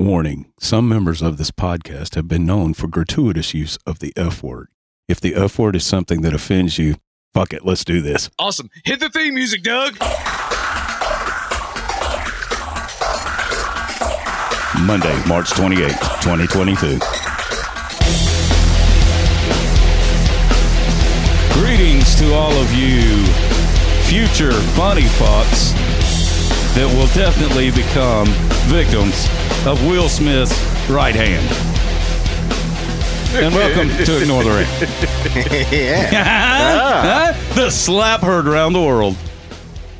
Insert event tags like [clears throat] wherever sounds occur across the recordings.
Warning Some members of this podcast have been known for gratuitous use of the F word. If the F word is something that offends you, fuck it, let's do this. [laughs] Awesome. Hit the theme music, Doug. Monday, March 28th, 2022. Greetings to all of you future funny fucks that will definitely become victims of Will Smith's right hand. And welcome to [laughs] Ignore the Ring. yeah. [laughs] Ah. the slap heard around the world.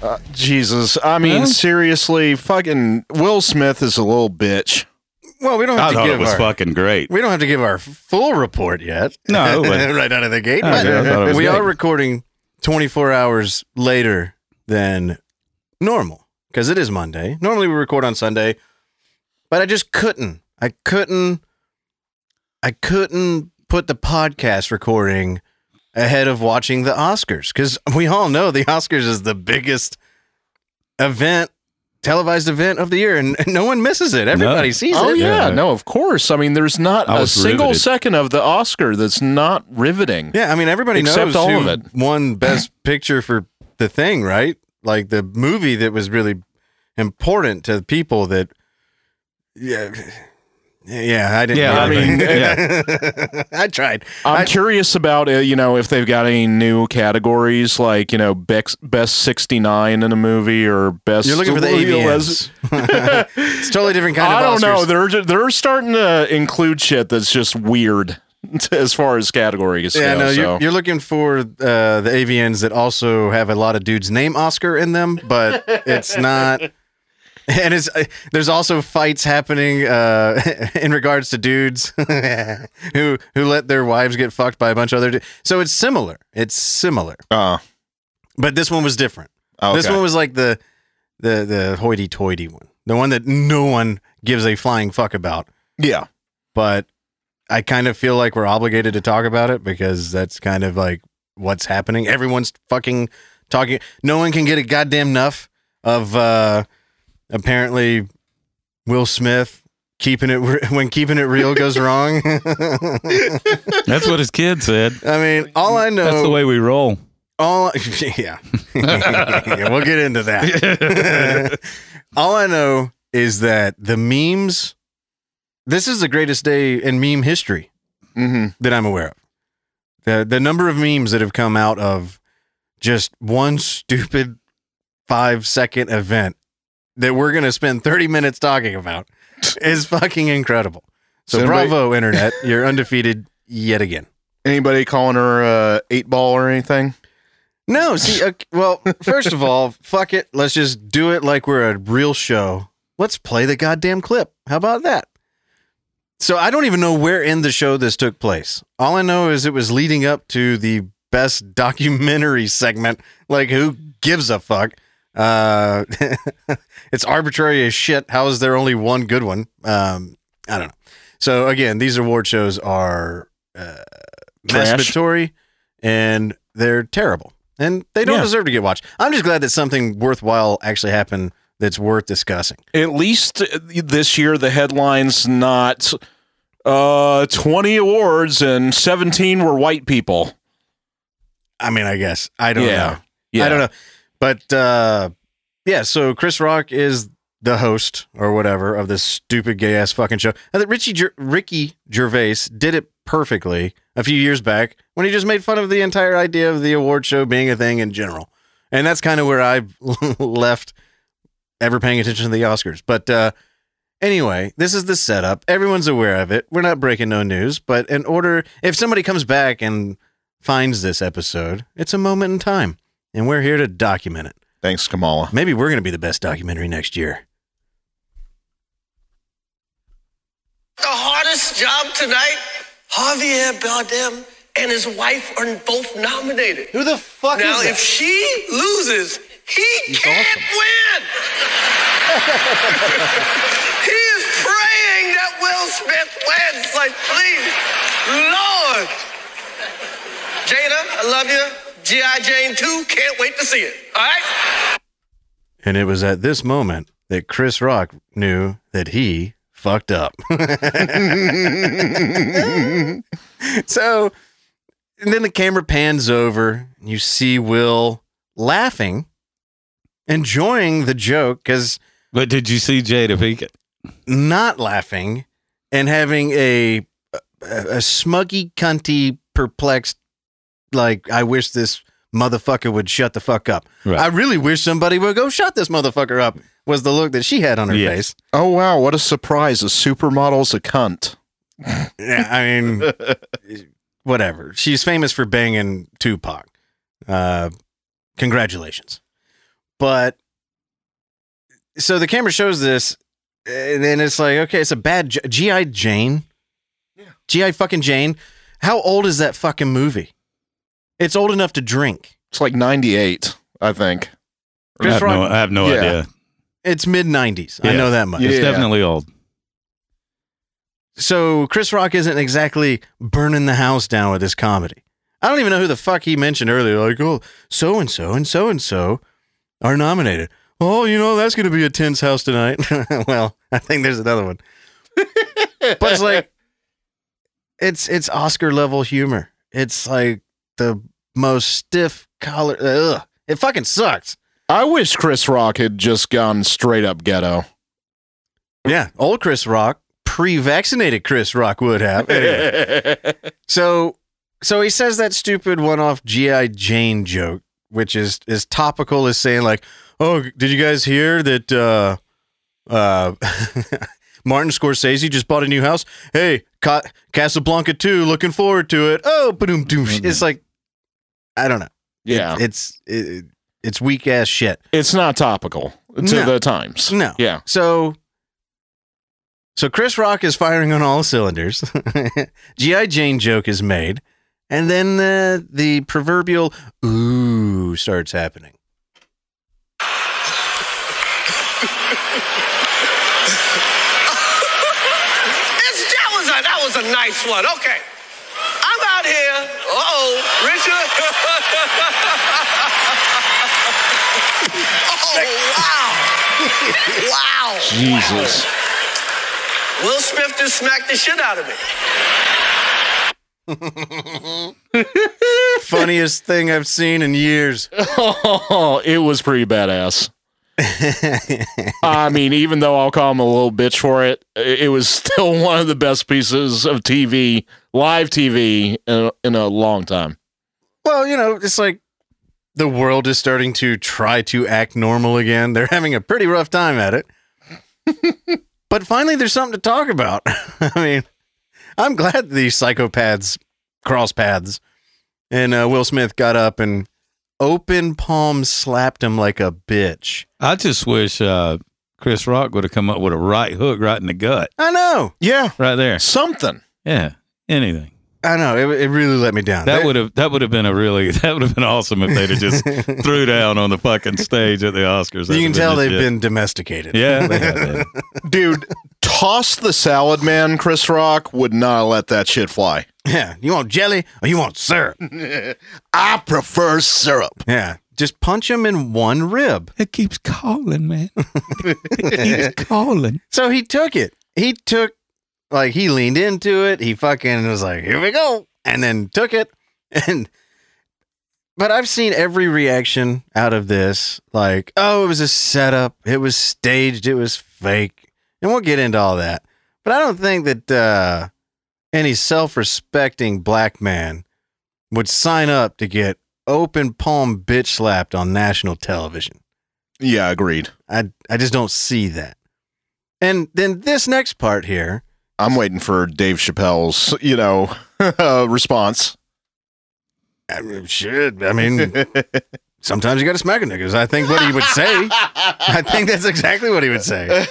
Uh, Jesus. I mean, Huh? seriously, fucking Will Smith is a little bitch. Well, we don't I have to thought give it was our, fucking great. we don't have to give our full report yet. No, [laughs] right out of the gate. Okay, but I thought it was we good. are recording 24 hours later than normal because it is Monday. Normally we record on Sunday, but I just couldn't. I couldn't. I couldn't put the podcast recording ahead of watching the Oscars because we all know the Oscars is the biggest event, televised event of the year, and, and no one misses it. Everybody sees Oh it. yeah, Yeah. no, of course. I mean, there's not I a single riveted. second of the Oscar that's not riveting. Yeah, I mean everybody Except knows all who of it. [laughs] won Best Picture for the thing, right? Like the movie that was really important to people. That yeah, yeah, I didn't. Yeah, I mean, yeah, [laughs] I tried. I'm I- curious about uh, you know if they've got any new categories like you know bex- best 69 in a movie or best. You're looking for the AVNs. [laughs] it's totally different kind I of. don't know. Oscars. They're ju- they're starting to include shit that's just weird [laughs] as far as categories Yeah, go. no, so. you're, you're looking for uh, the AVNs that also have a lot of dudes name Oscar in them, but it's not. [laughs] And it's uh, there's also fights happening uh, [laughs] in regards to dudes [laughs] who who let their wives get fucked by a bunch of other. Du- so it's similar. It's similar, uh, but this one was different. okay. This one was like the the the hoity-toity one, the one that no one gives a flying fuck about. yeah. But I kind of feel like we're obligated to talk about it because that's kind of like what's happening. Everyone's fucking talking. No one can get a goddamn enough of uh apparently Will Smith keeping it re- [laughs] when keeping it real goes wrong. [laughs] That's what his kid said. I mean, all I know That's the way we roll. all [laughs] yeah. Yeah, we'll get into that. all I know is that the memes this is the greatest day in meme history hmm that I'm aware of. The the number of memes that have come out of just one stupid 5 second event that we're going to spend 30 minutes talking about [laughs] is fucking incredible. So So anybody- bravo internet, you're undefeated yet again. Anybody calling her uh, eight ball or anything? No, see, okay, well, first of all, [laughs] fuck it. Let's just do it like we're a real show. Let's play the goddamn clip. How about that? So I don't even know where in the show this took place. All I know is it was leading up to the best documentary segment. Like, who gives a fuck? Uh, [laughs] it's arbitrary as shit. How is there only one good one? Um, I don't know. So again, these award shows are uh, masturbatory and they're terrible and they don't Yeah. deserve to get watched. I'm just glad that something worthwhile actually happened that's worth discussing. At least this year, the headline's not uh, 20 awards and 17 were white people. I mean, I guess I don't Yeah. know. Yeah. I don't know, but uh, yeah. So Chris Rock is the host or whatever of this stupid gay ass fucking show. And that Richie Ger- Ricky Gervais did it perfectly a few years back when he just made fun of the entire idea of the award show being a thing in general. And that's kind of where I've [laughs] left ever paying attention to the Oscars. But uh, anyway, this is the setup. Everyone's aware of it. We're not breaking no news, but in order, if somebody comes back and finds this episode, it's a moment in time, and we're here to document it. Thanks, Kamala. Maybe we're going to be the best documentary next year. The hardest job tonight, Javier Bardem and his wife are both nominated. Who the fuck Now, is Now, if she loses, he can't win. [laughs] he is praying that Will Smith wins. Like, please, Lord. Jada, I love you. G.I. Jane 2, can't wait to see it. All right? And it was at this moment that Chris Rock knew that he fucked up. [laughs] so and then the camera pans over. And you see Will laughing, enjoying the joke because But did you see Jada Pinkett? not laughing and having a a, a smuggy, cunty, perplexed, like I wish this motherfucker would shut the fuck up. Right. I really wish somebody would go shut this motherfucker up. Was the look that she had on her Yes. face? Oh wow, what a surprise! A supermodel's a cunt. [laughs] Yeah, I mean, whatever. She's famous for banging Tupac. Uh, congratulations. But so the camera shows this, and then it's like, okay, it's a bad G- GI Jane. Yeah. GI fucking Jane. How old is that fucking movie? It's old enough to drink. It's like '98, I think. I have, no, I have no Yeah. idea. It's mid 90s. I know that much. Yeah. It's definitely old. So Chris Rock isn't exactly burning the house down with his comedy. I don't even know who the fuck he mentioned earlier. Like, oh, so and so and so and so are nominated. Oh, you know that's going to be a tense house tonight. [laughs] well, I think there's another one. but it's like, [laughs] it's it's Oscar level humor. It's like the most stiff collar. Ugh, it fucking sucks. I wish Chris Rock had just gone straight up ghetto. Yeah, old Chris Rock, pre-vaccinated Chris Rock would have. Anyway. [laughs] So, so he says that stupid one-off GI Jane joke, which is as topical as saying like, "Oh, did you guys hear that uh uh [laughs] Martin Scorsese just bought a new house? Hey, Ca- Casablanca 2, looking forward to it." Oh, boom doom. It's like I don't know. yeah, It's it, it's weak ass shit. it's not topical to No. the times. No. Yeah. So so Chris Rock is firing on all cylinders. [laughs] GI Jane joke is made, and then the the proverbial ooh starts happening. [laughs] It's, that was a that was a nice one. Okay. I'm out here. Uh-oh, Richard. Oh, wow. [laughs] wow. Jesus. Will Smith just smacked the shit out of me. [laughs] Funniest thing I've seen in years. Oh, [laughs] it was pretty badass. I mean, even though I'll call him a little bitch for it, it it was still one of the best pieces of TV, live TV, in a, in a long time. well, you know, it's like the world is starting to try to act normal again. They're having a pretty rough time at it. [laughs] but finally, there's something to talk about. [laughs] I mean, I'm glad these psychopaths cross paths. And uh, Will Smith got up and open palm slapped him like a bitch. I just wish uh, Chris Rock would have come up with a right hook right in the gut, I know. Yeah, right there. something. Yeah, anything. I know. It, it really let me down. That would have that would have been a really [laughs] that would have been awesome if they'd have just [laughs] threw down on the fucking stage at the Oscars. you can tell have they've just- been domesticated. Yeah, [laughs] they have been. Dude, toss the salad man, Chris Rock would not let that shit fly. Yeah. You want jelly or you want syrup? I prefer syrup. Yeah. Just punch him in one rib. It keeps calling, man. it keeps calling. So he took it. He took, like, he leaned into it. He fucking was like, here we go. And then took it. [laughs] And, but I've seen every reaction out of this. Like, oh, it was a setup. It was staged. It was fake. And we'll get into all that. But I don't think that uh, any self respecting black man would sign up to get open palm bitch slapped on national television. Yeah, agreed. I I just don't see that. And then this next part here, I'm waiting for Dave Chappelle's, you know, [laughs] uh, response. I mean, shit. I mean, sometimes you got to smack a niggas. I think what he would say. I think that's exactly what he would say. [laughs]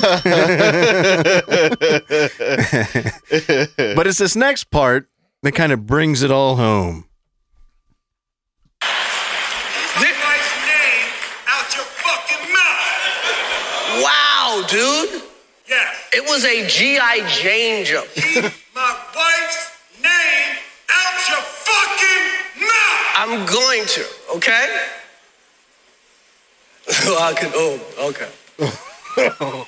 but it's this next part that kind of brings it all home. Get my name out your fucking mouth. Wow, dude. Yes. It was a G.I. Jane joke. Keep my wife's name out your fucking mouth. I'm going to, okay? [laughs] I can, oh, okay. [laughs]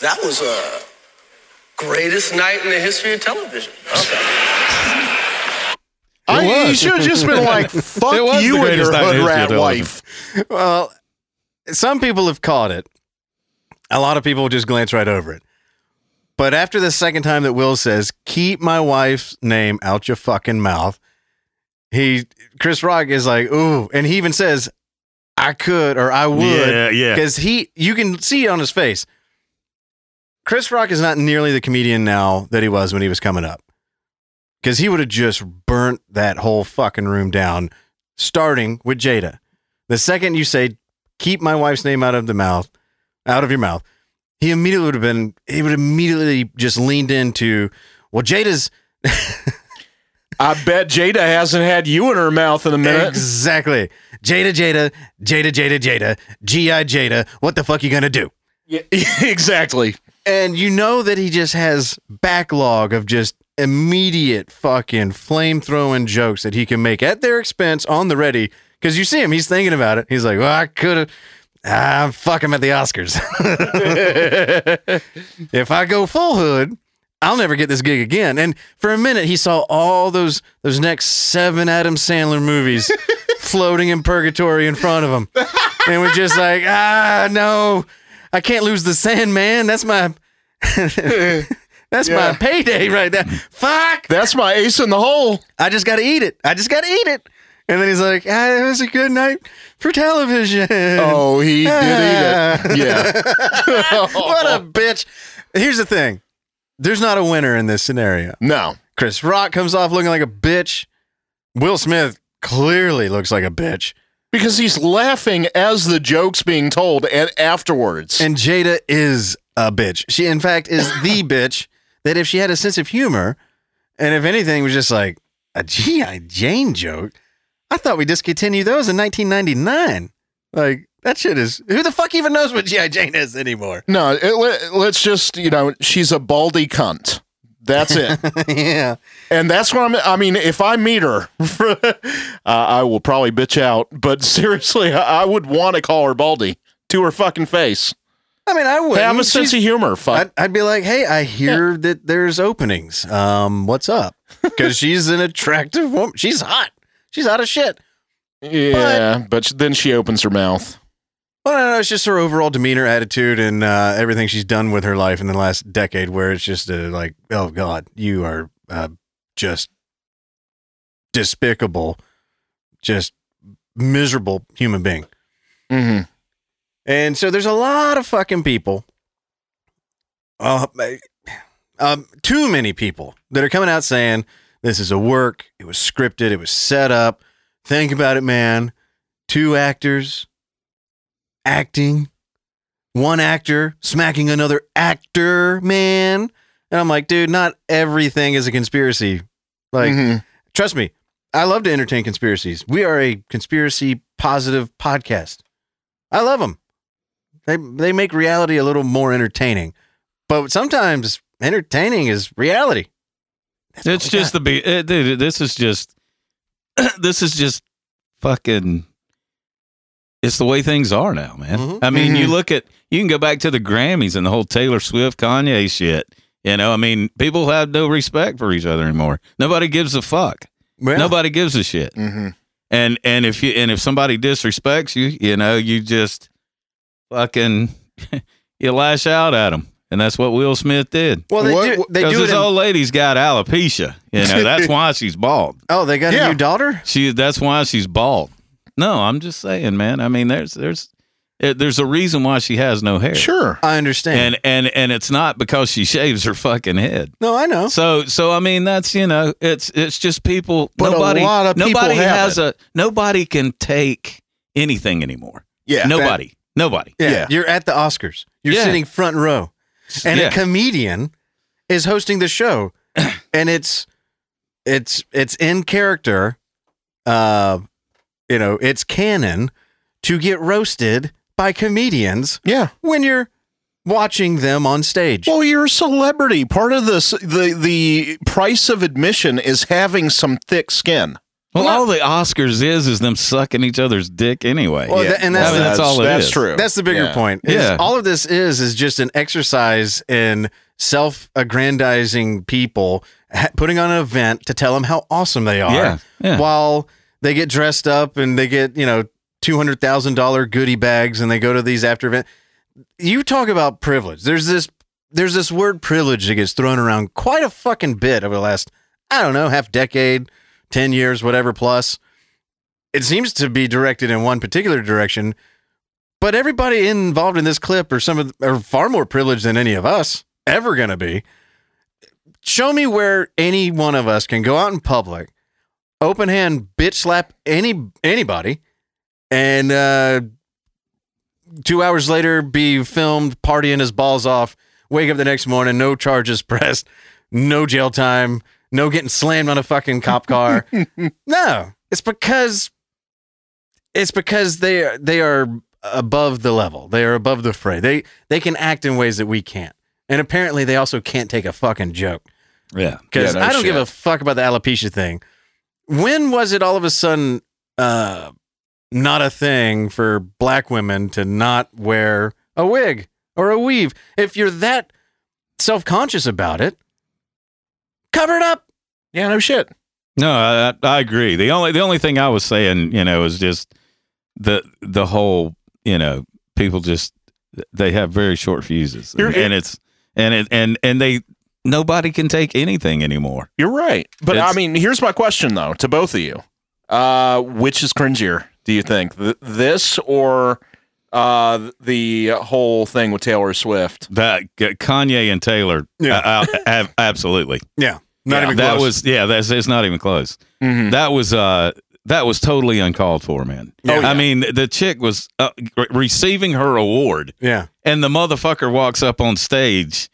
that was a, Greatest night in the history of television. Okay. I, you should have just been like, [laughs] "Fuck you and your greatest hood rat wife." Well, some people have caught it. A lot of people just glance right over it. But after the second time that Will says, "Keep my wife's name out your fucking mouth," he Chris Rock is like, "Ooh," and he even says, "I could" or "I would," Yeah, yeah. because he you can see it on his face. Chris Rock is not nearly the comedian now that he was when he was coming up. Because he would have just burnt that whole fucking room down, starting with Jada. The second you say, keep my wife's name out of the mouth, out of your mouth, he immediately would have been, he would immediately just leaned into, well, Jada's [laughs] I bet Jada hasn't had you in her mouth in a minute. exactly. Jada, Jada, Jada, Jada, Jada, G.I. Jada. What the fuck you gonna do? Yeah, [laughs] exactly. And you know that he just has backlog of just immediate fucking flame throwing jokes that he can make at their expense on the ready. Because you see him, he's thinking about it. He's like, well, I could have. Ah, fuck him at the Oscars. [laughs] if I go full hood, I'll never get this gig again. And for a minute, he saw all those those next seven Adam Sandler movies [laughs] floating in purgatory in front of him, and was just like, ah, no, I can't lose the Sandman. That's my [laughs] that's my payday right there. Fuck, That's my ace in the hole. I just got to eat it. I just got to eat it. And then he's like, ah, it was a good night for television. Oh, he [laughs] did eat it. Yeah. [laughs] what a bitch. Here's the thing there's not a winner in this scenario. No. Chris Rock comes off looking like a bitch. Will Smith clearly looks like a bitch. Because he's laughing as the joke's being told and afterwards. And Jada is a bitch. She, in fact, is [coughs] the bitch that if she had a sense of humor, and if anything, was just like a G.I. Jane joke, I thought we discontinued those in 1999. Like, that shit is. Who the fuck even knows what G.I. Jane is anymore? no, it, let, let's just, you know, she's a baldy cunt. That's it. [laughs] yeah. and that's what I'm, I mean, if I meet her, [laughs] uh, I will probably bitch out. But seriously, I I would want to call her baldy to her fucking face. I mean, I would Have a sense of humor. Fuck. I'd, I'd be like, hey, I hear that there's openings. Um, what's up? Because she's an attractive woman. She's hot. She's out of shit. yeah, but, then she opens her mouth. Well, no, no, it's just her overall demeanor, attitude, and uh, everything she's done with her life in the last decade, where it's just uh, like, oh God, you are uh, just despicable, just miserable human being. hmm And so there's a lot of fucking people, uh, um, too many people that are coming out saying this is a work. It was scripted. It was set up. Think about it, man. Two actors acting, one actor smacking another actor, man. And I'm like, dude, not everything is a conspiracy. Like, Mhm. trust me, I love to entertain conspiracies. We are a conspiracy positive podcast. I love them. They they make reality a little more entertaining. But sometimes entertaining is reality. It's just the be it, dude. This is just [clears throat] this is just fucking. It's the way things are now, man. Mhm. I mean, you look at you can go back to the Grammys and the whole Taylor Swift Kanye shit. You know, I mean, people have no respect for each other anymore. Nobody gives a fuck. Well, Nobody gives a shit. Mhm. And and if you and if somebody disrespects you, you know, you just fucking [laughs] you lash out at them, and that's what Will Smith did. Well, they What- do. They Because do it. this in- old lady's got alopecia. You know, that's [laughs] why she's bald. oh, they got Yeah. a new daughter. She that's why she's bald. No, I'm just saying, man. I mean, there's there's it, there's a reason why she has no hair. Sure. I understand. And and and it's not because she shaves her fucking head. no, I know. So so I mean that's you know it's it's just people But a nobody lot of people nobody have has a nobody can take anything anymore. Yeah. nobody. nobody. Yeah, Yeah. you're at the Oscars. You're Yeah. sitting front row, and Yeah. a comedian is hosting the show, [clears throat] and it's it's it's in character. Uh, you know, it's canon to get roasted by comedians Yeah. when you're watching them on stage. Well, you're a celebrity. Part of this, the the price of admission is having some thick skin. Well, all the Oscars is is them sucking each other's dick anyway. Well, Yeah. th- and that's I mean, the- that's all it that's is. true. That's the bigger Yeah. point. is Yeah. All of this is is just an exercise in self-aggrandizing people ha- putting on an event to tell them how awesome they are, Yeah, yeah. while they get dressed up and they get you know two hundred thousand dollar goodie bags and they go to these after event. You talk about privilege. There's this there's this word privilege that gets thrown around quite a fucking bit over the last I don't know half decade, ten years, whatever plus. It seems to be directed in one particular direction, but everybody involved in this clip are some of are far more privileged than any of us ever going to be. Show me where any one of us can go out in public, open hand bitch slap any anybody, and uh, two hours later be filmed partying his balls off. Wake up the next morning, no charges [laughs] pressed, no jail time, no getting slammed on a fucking cop car. [laughs] no, it's because it's because they are they are above the level. They are above the fray. They they can act in ways that we can't. And apparently they also can't take a fucking joke. Yeah. Because Yeah, no I don't give a fuck about the alopecia thing. When was it all of a sudden uh not a thing for black women to not wear a wig or a weave? If you're that self-conscious about it, cover it up. Yeah, no shit. No, I, I agree. The only the only thing I was saying, you know, is just the the whole, you know, people just they have very short fuses, You're- and it's and it and and they nobody can take anything anymore. You're right. But I mean, here's my question though to both of you. Uh, which is cringier, do you think? Th- this or uh, the whole thing with Taylor Swift? That Kanye and Taylor, Yeah. uh, uh, [laughs] ab- absolutely. Yeah. Not Yeah, even that close. was yeah. That's it's not even close. Mhm. That was uh that was totally uncalled for, man. Yeah. I mean, the chick was uh, re- receiving her award, yeah. and the motherfucker walks up on stage,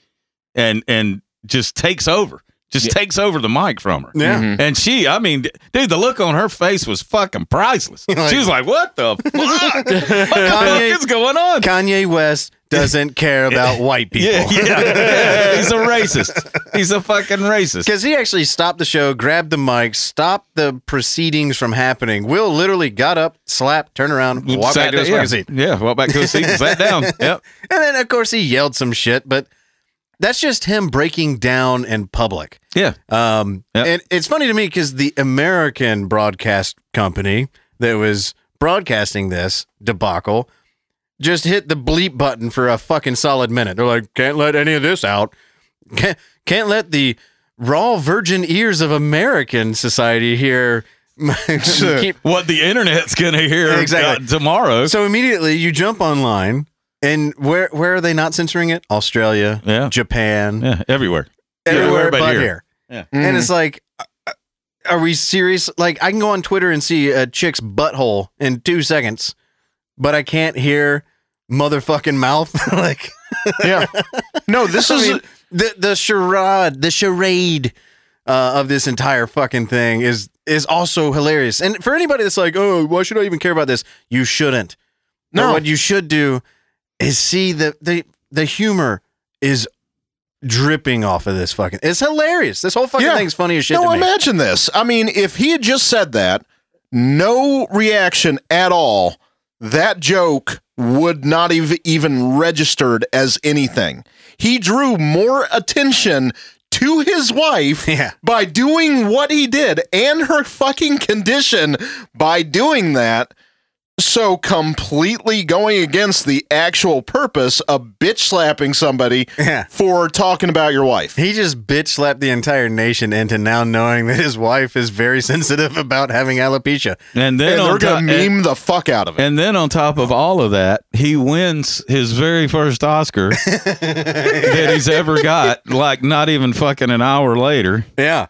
and and just takes over, just takes over the mic from her. Yeah. Mhm. And she, I mean, dude, the look on her face was fucking priceless. [laughs] Like- she was like, "What the [laughs] fuck? what the fuck is going on?" Kanye West doesn't care about white [laughs] people. Yeah, yeah, he's a racist. He's a fucking racist. Because he actually stopped the show, grabbed the mic, stopped the proceedings from happening. Will literally got up, slapped, turned around, walked back to his down- fucking seat. yeah, yeah, walked back to his seat and sat down. Yep. And then, of course, he yelled some shit, but that's just him breaking down in public. Yeah. Um, Yep. And it's funny to me because the American broadcast company that was broadcasting this debacle just hit the bleep button for a fucking solid minute. They're like, can't let any of this out. Can't, can't let the raw virgin ears of American society hear. [laughs] [laughs] keep What the internet's gonna hear Exactly. tomorrow. So immediately you jump online, and where where are they not censoring it? Australia, Yeah. Japan, yeah, everywhere. everywhere everywhere but but here. here. Yeah. And it's like, uh, are we serious? Like, I can go on Twitter and see a chick's butthole in two seconds, but I can't hear motherfucking mouth. [laughs] like, yeah. No, this [laughs] I is mean, the the charade, the charade uh, of this entire fucking thing is is also hilarious. And for anybody that's like, oh, why should I even care about this? You shouldn't. No, No. what you should do is see the the the humor is dripping off of this fucking. It's hilarious. This whole fucking Yeah. thing's funny as shit no. Imagine this. I mean, if he had just said that, no reaction at all. That joke would not have even registered as anything. He drew more attention to his wife [laughs] Yeah. by doing what he did and her fucking condition by doing that. So completely going against the actual purpose of bitch slapping somebody Yeah. for talking about your wife. He just bitch slapped the entire nation into now knowing that his wife is very [laughs] sensitive about having alopecia. And then And they're top, gonna meme and, the fuck out of it. and then on top of all of that, he wins his very first Oscar [laughs] that he's ever got. Like not even fucking an hour later. Yeah.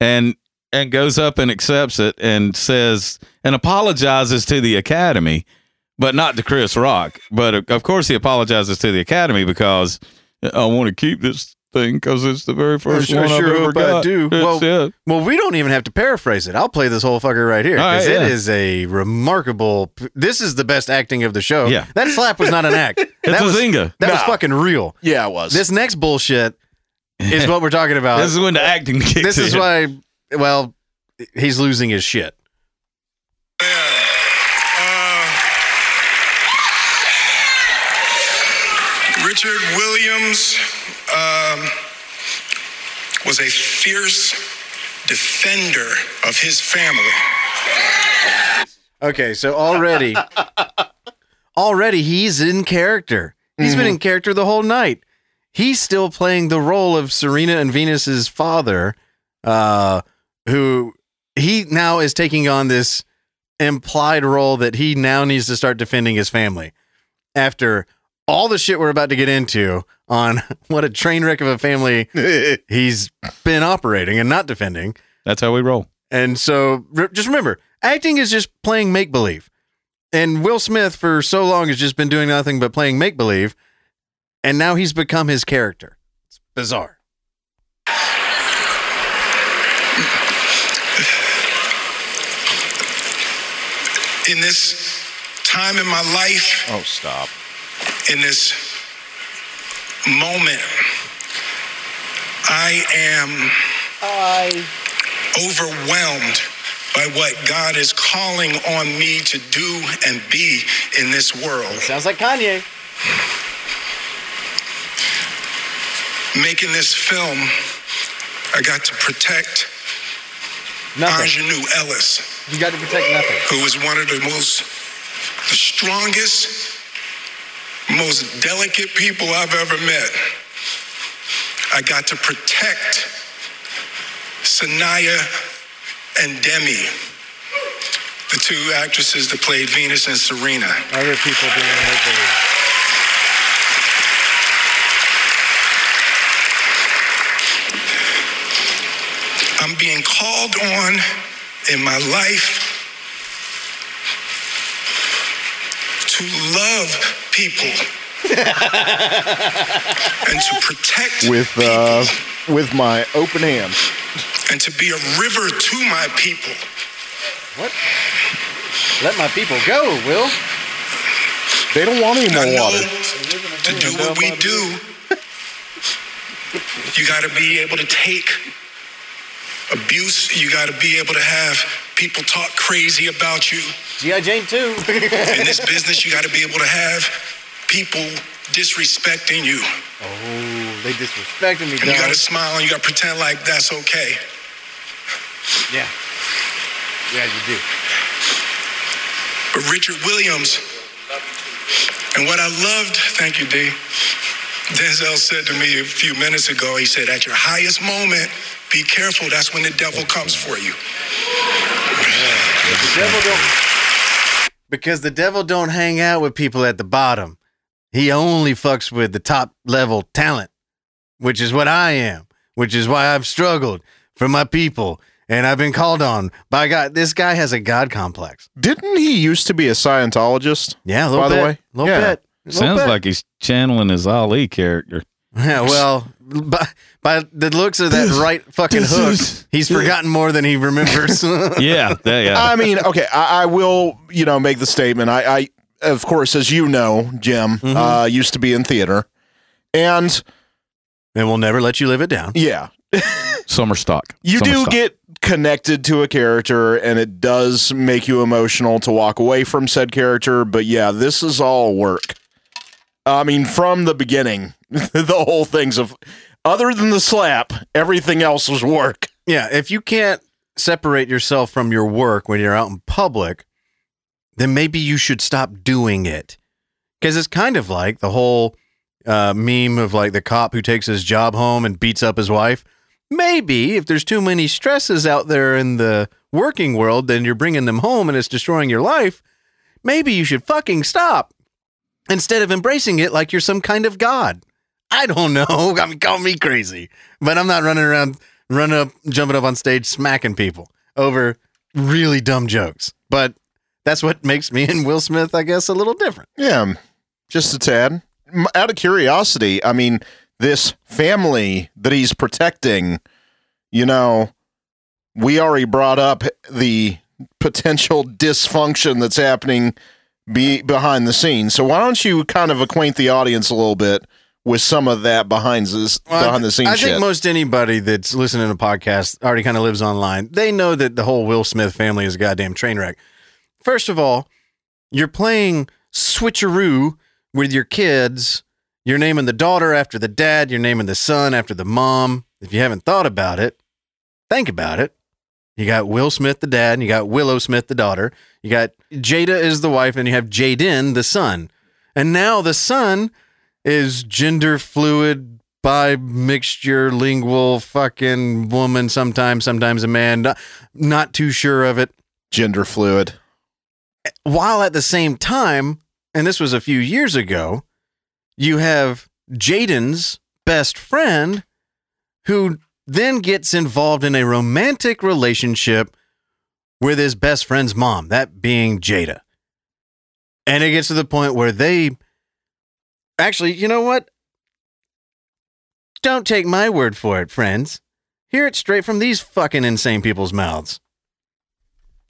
and and goes up and accepts it and says and apologizes to the academy but not to chris rock but of- of course he apologizes to the academy because i want to keep this thing because it's the very first I one sure i've ever hope I got do. It's Well, it. Well, we don't even have to paraphrase it. I'll play this whole fucker right here All right, because it yeah. is a remarkable. This is the best acting of the show. Yeah. that slap was not an act. [laughs] it's that a was zinga that was fucking real. yeah, it was. This next bullshit is what we're talking about. [laughs] this is when the acting kicks this is in. why. Well, he's losing his shit. Richard Williams, um, was a fierce defender of his family. Okay, so already, [laughs] already he's in character. He's been in character the whole night. He's still playing the role of Serena and Venus's father, uh, who he now is taking on this implied role that he now needs to start defending his family after all the shit we're about to get into on [laughs] what a train wreck of a family [laughs] he's been operating and not defending. That's how we roll. And so re- just remember, acting is just playing make believe. And Will Smith for so long has just been doing nothing but playing make believe. And now he's become his character. It's bizarre. In this time in my life, Oh, stop. in this moment, I am overwhelmed by what God is calling on me to do and be in this world. Sounds like Kanye. Making this film, I got to protect Nothing. Aunjanue Ellis, You got to protect nothing. who is one of the most, the strongest, most delicate people I've ever met. I got to protect Saniyya and Demi, the two actresses that played Venus and Serena. Other people doing make. I'm being called on in my life to love people [laughs] and to protect With people uh, with my open hand. and to be a river to my people. What? Let my people go, Will. They don't want any more water. to do what we do, you got to be able to take abuse. You got to be able to have people talk crazy about you. G.I. Jane too. In this business, you got to be able to have people disrespecting you. oh, they disrespecting me, And you got to smile and you got to pretend like that's okay. Yeah. Yeah, you do. But Richard Williams, and what I loved, thank you, D. Denzel said to me a few minutes ago, he said, at your highest moment, be careful. That's when the devil comes for you. The devil don't because the devil don't hang out with people at the bottom. He only fucks with the top level talent, which is what I am, which is why I've struggled for my people and I've been called on by God. This guy has a God complex. Didn't he used to be a Scientologist? Yeah, a little By the way, a little yeah. bit. little Sounds bit. like he's channeling his Ali character. [laughs] Yeah, well, by, by the looks of that right fucking this hook, is- he's forgotten more than he remembers. [laughs] [laughs] Yeah, yeah, yeah. I mean, okay, I, I will, you know, make the statement. I, I, of course, as you know, Jim, Mm-hmm. uh, used to be in theater, and and we'll never let you live it down. yeah, Summer stock. you Summer do stock. get connected to a character, and it does make you emotional to walk away from said character. But yeah, this is all work. I mean, from the beginning, [laughs] the whole thing's of. Other than the slap, everything else was work. Yeah, if you can't separate yourself from your work when you're out in public, then maybe you should stop doing it. Because it's kind of like the whole uh, meme of like the cop who takes his job home and beats up his wife. Maybe if there's too many stresses out there in the working world, then you're bringing them home and it's destroying your life. Maybe you should fucking stop instead of embracing it like you're some kind of god. I don't know. [laughs] I mean, call me crazy, but I'm not running around, running up, jumping up on stage, smacking people over really dumb jokes. But that's what makes me and Will Smith, I guess, a little different. Yeah, just a tad. Out of curiosity, I mean, this family that he's protecting, you know, we already brought up the potential dysfunction that's happening be behind the scenes. So why don't you kind of acquaint the audience a little bit with some of that behind this behind the scenes I shit? think most anybody that's listening to podcasts already kind of lives online. They know that the whole Will Smith family is a goddamn train wreck. First of all, you're playing switcheroo with your kids You're naming the daughter after the dad. You're naming the son after the mom. If you haven't thought about it, think about it. You got Will Smith, the dad, and you got Willow Smith, the daughter. You got Jada is the wife, and you have Jaden, the son. And now the son is gender fluid, bi mixture, lingual, fucking woman, sometimes, sometimes a man. Not, not too sure of it. Gender fluid. While at the same time, and this was a few years ago, you have Jaden's best friend who then gets involved in a romantic relationship with his best friend's mom, that being Jada. And it gets to the point where they actually, you know what? Don't take my word for it, friends. Hear it straight from these fucking insane people's mouths.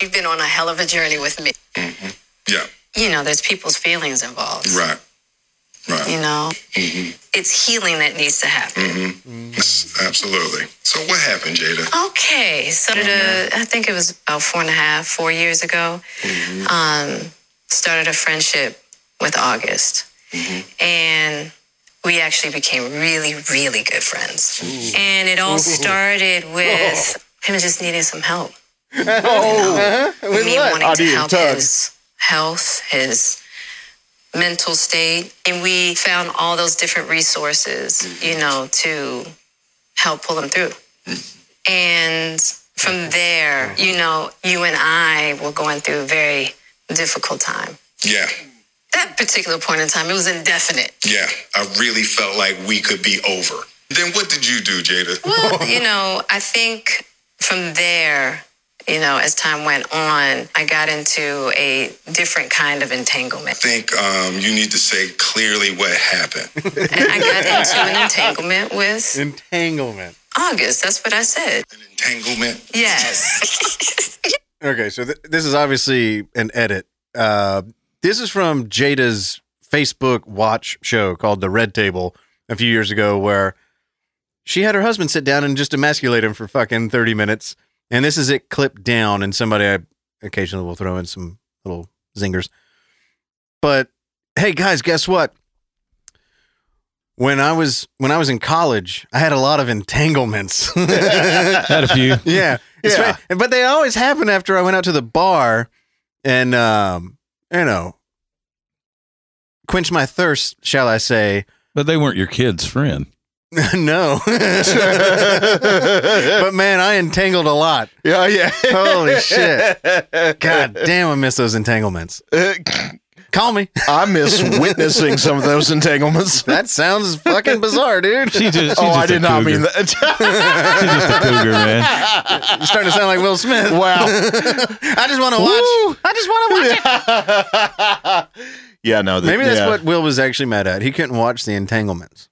You've been on a hell of a journey with me. Mm-hmm. Yeah, You know, there's people's feelings involved. right. Right. You know, mm-hmm. it's healing that needs to happen. Yes, Absolutely. So what happened, Jada? Okay, so oh, the, I think it was about four and a half, four years ago. Mm-hmm. Um, started a friendship with August, and we actually became really, really good friends. And it all started with him just needing some help. [laughs] Oh, me wanting I to help tug. his health, his mental state. And we found all those different resources, you mm-hmm. know, to help pull them through. And from mm-hmm. there, mm-hmm. you know, you and I were going through a very difficult time. Yeah, That particular point in time, it was indefinite. yeah. I really felt like we could be over. Then what did you do, Jada? Well, [laughs] you know, I think from there, you know, as time went on, I got into a different kind of entanglement. I think um, you need to say clearly what happened. [laughs] And I got into an entanglement with entanglement. August. That's what I said. An entanglement. Yes. [laughs] Okay, so th- this is obviously an edit. Uh, this is from Jada's Facebook watch show called The Red Table a few years ago, where she had her husband sit down and just emasculate him for fucking 30 minutes. And this is it clipped down, and somebody I occasionally will throw in some little zingers. But hey, guys, guess what? When I was when I was in college, I had a lot of entanglements. [laughs] Had a few. yeah. Yeah. But they always happen after I went out to the bar and, um, you know, quench my thirst, shall I say. But they weren't your kid's friend. [laughs] no. [laughs] but man, I entangled a lot. Yeah, oh, yeah. [laughs] Holy shit. God damn, I miss those entanglements. Call me. I miss witnessing some of those entanglements. That sounds fucking bizarre, dude. She just, she's oh, just I a did not cougar. mean that. She's just a cougar, man. You're starting to sound like Will Smith. wow. I just want to watch. I just want to watch it. yeah, no. The, Maybe that's yeah. what Will was actually mad at. He couldn't watch the entanglements.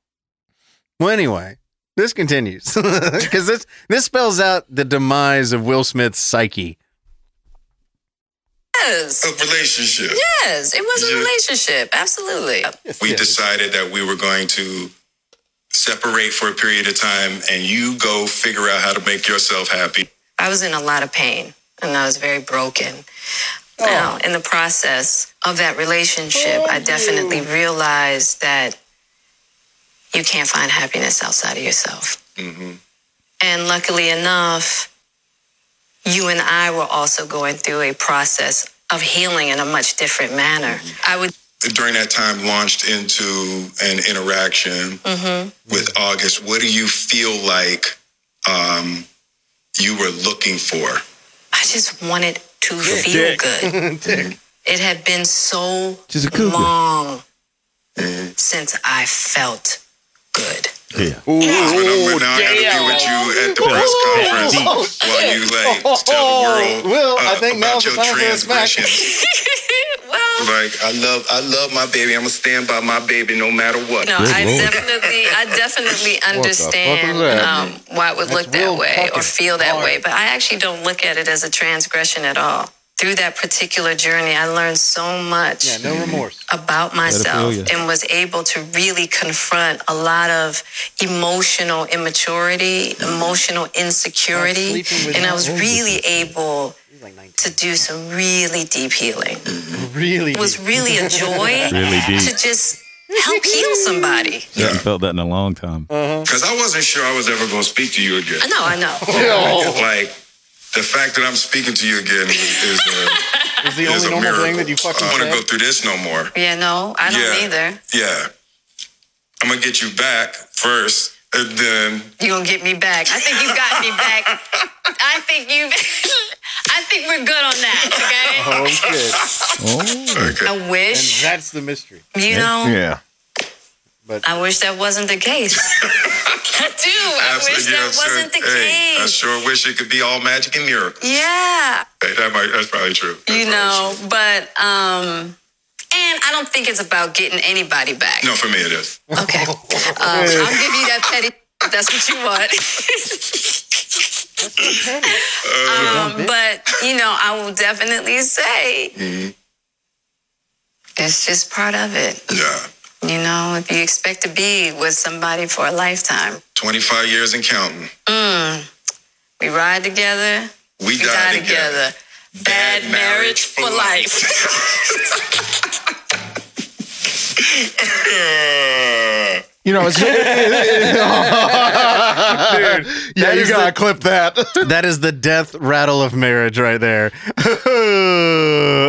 Well, anyway, this continues [laughs] because this this spells out the demise of Will Smith's psyche. yes. A relationship. Yes. It was a relationship. Absolutely. We decided that we were going to separate for a period of time and you go figure out how to make yourself happy. I was in a lot of pain and I was very broken. Now, oh. in the process of that relationship, I oh. definitely realized that you can't find happiness outside of yourself. Mm-hmm. And luckily enough, you and I were also going through a process of healing in a much different manner. Mm-hmm. I would During that time, launched into an interaction mm-hmm. with August. What do you feel like um, you were looking for? I just wanted to feel good. [laughs] it had been so She's a cougar. long since I felt good. Yeah. But, I'm- but now I got to be with you at the press conference while you like tell the world [laughs] Will, I uh, think about now's the your time for transgressions. [laughs] well, Like I love, I love my baby. I'm gonna stand by my baby no matter what. no, I definitely, I definitely understand um, why it would look that way or feel that hard. way, but I actually don't look at it as a transgression at all. Through that particular journey, I learned so much. Yeah, no remorse. about myself and was able to really confront a lot of emotional immaturity, emotional insecurity, sleeping and I was my really able like to do some really deep healing. Really? It was really a joy [laughs] Really deep. to just help heal somebody. I haven't felt that in a long time. Because I wasn't sure I was ever going to speak to you again. I know, I know. [laughs] Like, the fact that I'm speaking to you again is, uh, [laughs] Is the is only a normal miracle. thing that you fucking I don't want to go through this no more. Yeah, no, I don't Yeah. either. Yeah. I'm going to get you back first, and then You gonna get me back? I think you got me back. [laughs] I think you. [laughs] I think we're good on that. Okay. Oh shit! Oh, Okay. I wish. And wish that's the mystery. you know. Yeah. I wish that wasn't the case. [laughs] I do. I wish Absolutely, that sure. wasn't the hey, I sure wish it could be all magic and miracles. Yeah, Hey, that might, that's probably true. That's you probably know, true. but um, and I don't think it's about getting anybody back. No, for me it is. Okay, um, [laughs] I'll give you that petty. [laughs] if That's what you want. um, but you know, I will definitely say it's just part of it. Yeah. You know, if you expect to be with somebody for a lifetime, 25 years and counting. mm, we ride together, We, we die together. Bad marriage for life. [laughs] [laughs] You know, it's, [laughs] dude, yeah, you gotta the- clip that. [laughs] That is the death rattle of marriage right there. [laughs]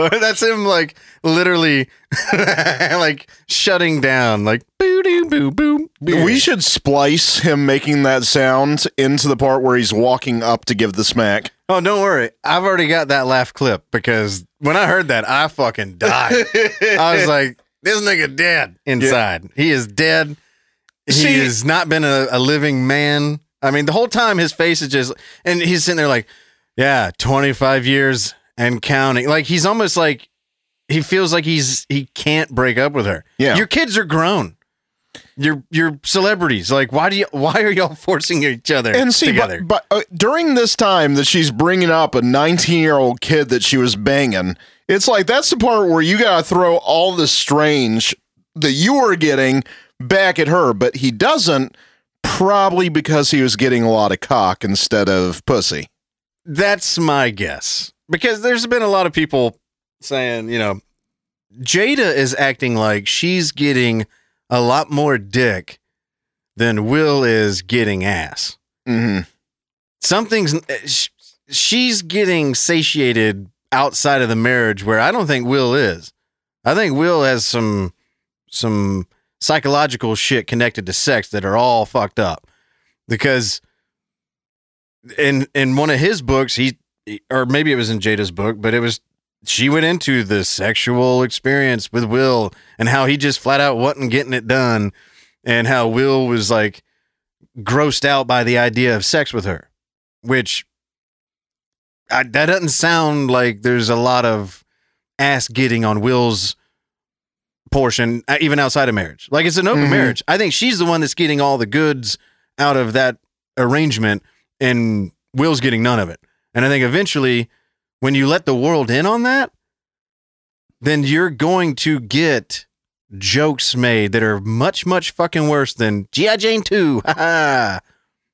That's him like literally like shutting down like boo doo boo boom. we should splice him making that sound into the part where he's walking up to give the smack. Oh, don't worry. I've already got that laugh clip because when I heard that, I fucking died. I was like, this nigga dead inside. He is dead. He See- has not been a, a living man. I mean, the whole time his face is just, and he's sitting there like, yeah, 25 years and counting. Like, he's almost like, he feels like he's, he can't break up with her. Yeah. Your kids are grown. You're, you're celebrities. Like, why do you, why are y'all forcing each other And see, together? but, but uh, during this time that she's bringing up a 19 year old kid that she was banging, it's like that's the part where you gotta throw all the strange that you were getting back at her, but he doesn't. Probably because he was getting a lot of cock instead of pussy. That's my guess. Because there's been a lot of people saying, you know, Jada is acting like she's getting a lot more dick than Will is getting ass. hmm Something's she's getting satiated outside of the marriage where I don't think Will is. I think Will has some some psychological shit connected to sex that are all fucked up. Because in in one of his books, he or maybe it was in Jada's book, but it was she went into the sexual experience with Will and how he just flat out wasn't getting it done and how Will was like grossed out by the idea of sex with her, which I, that doesn't sound like there's a lot of ass getting on Will's portion, uh, even outside of marriage. Like it's an open Mhm. marriage. I think she's the one that's getting all the goods out of that arrangement, and Will's getting none of it. And I think eventually, when you let the world in on that, then you're going to get jokes made that are much, much fucking worse than G.I. Jane 2. [laughs] Ha ha.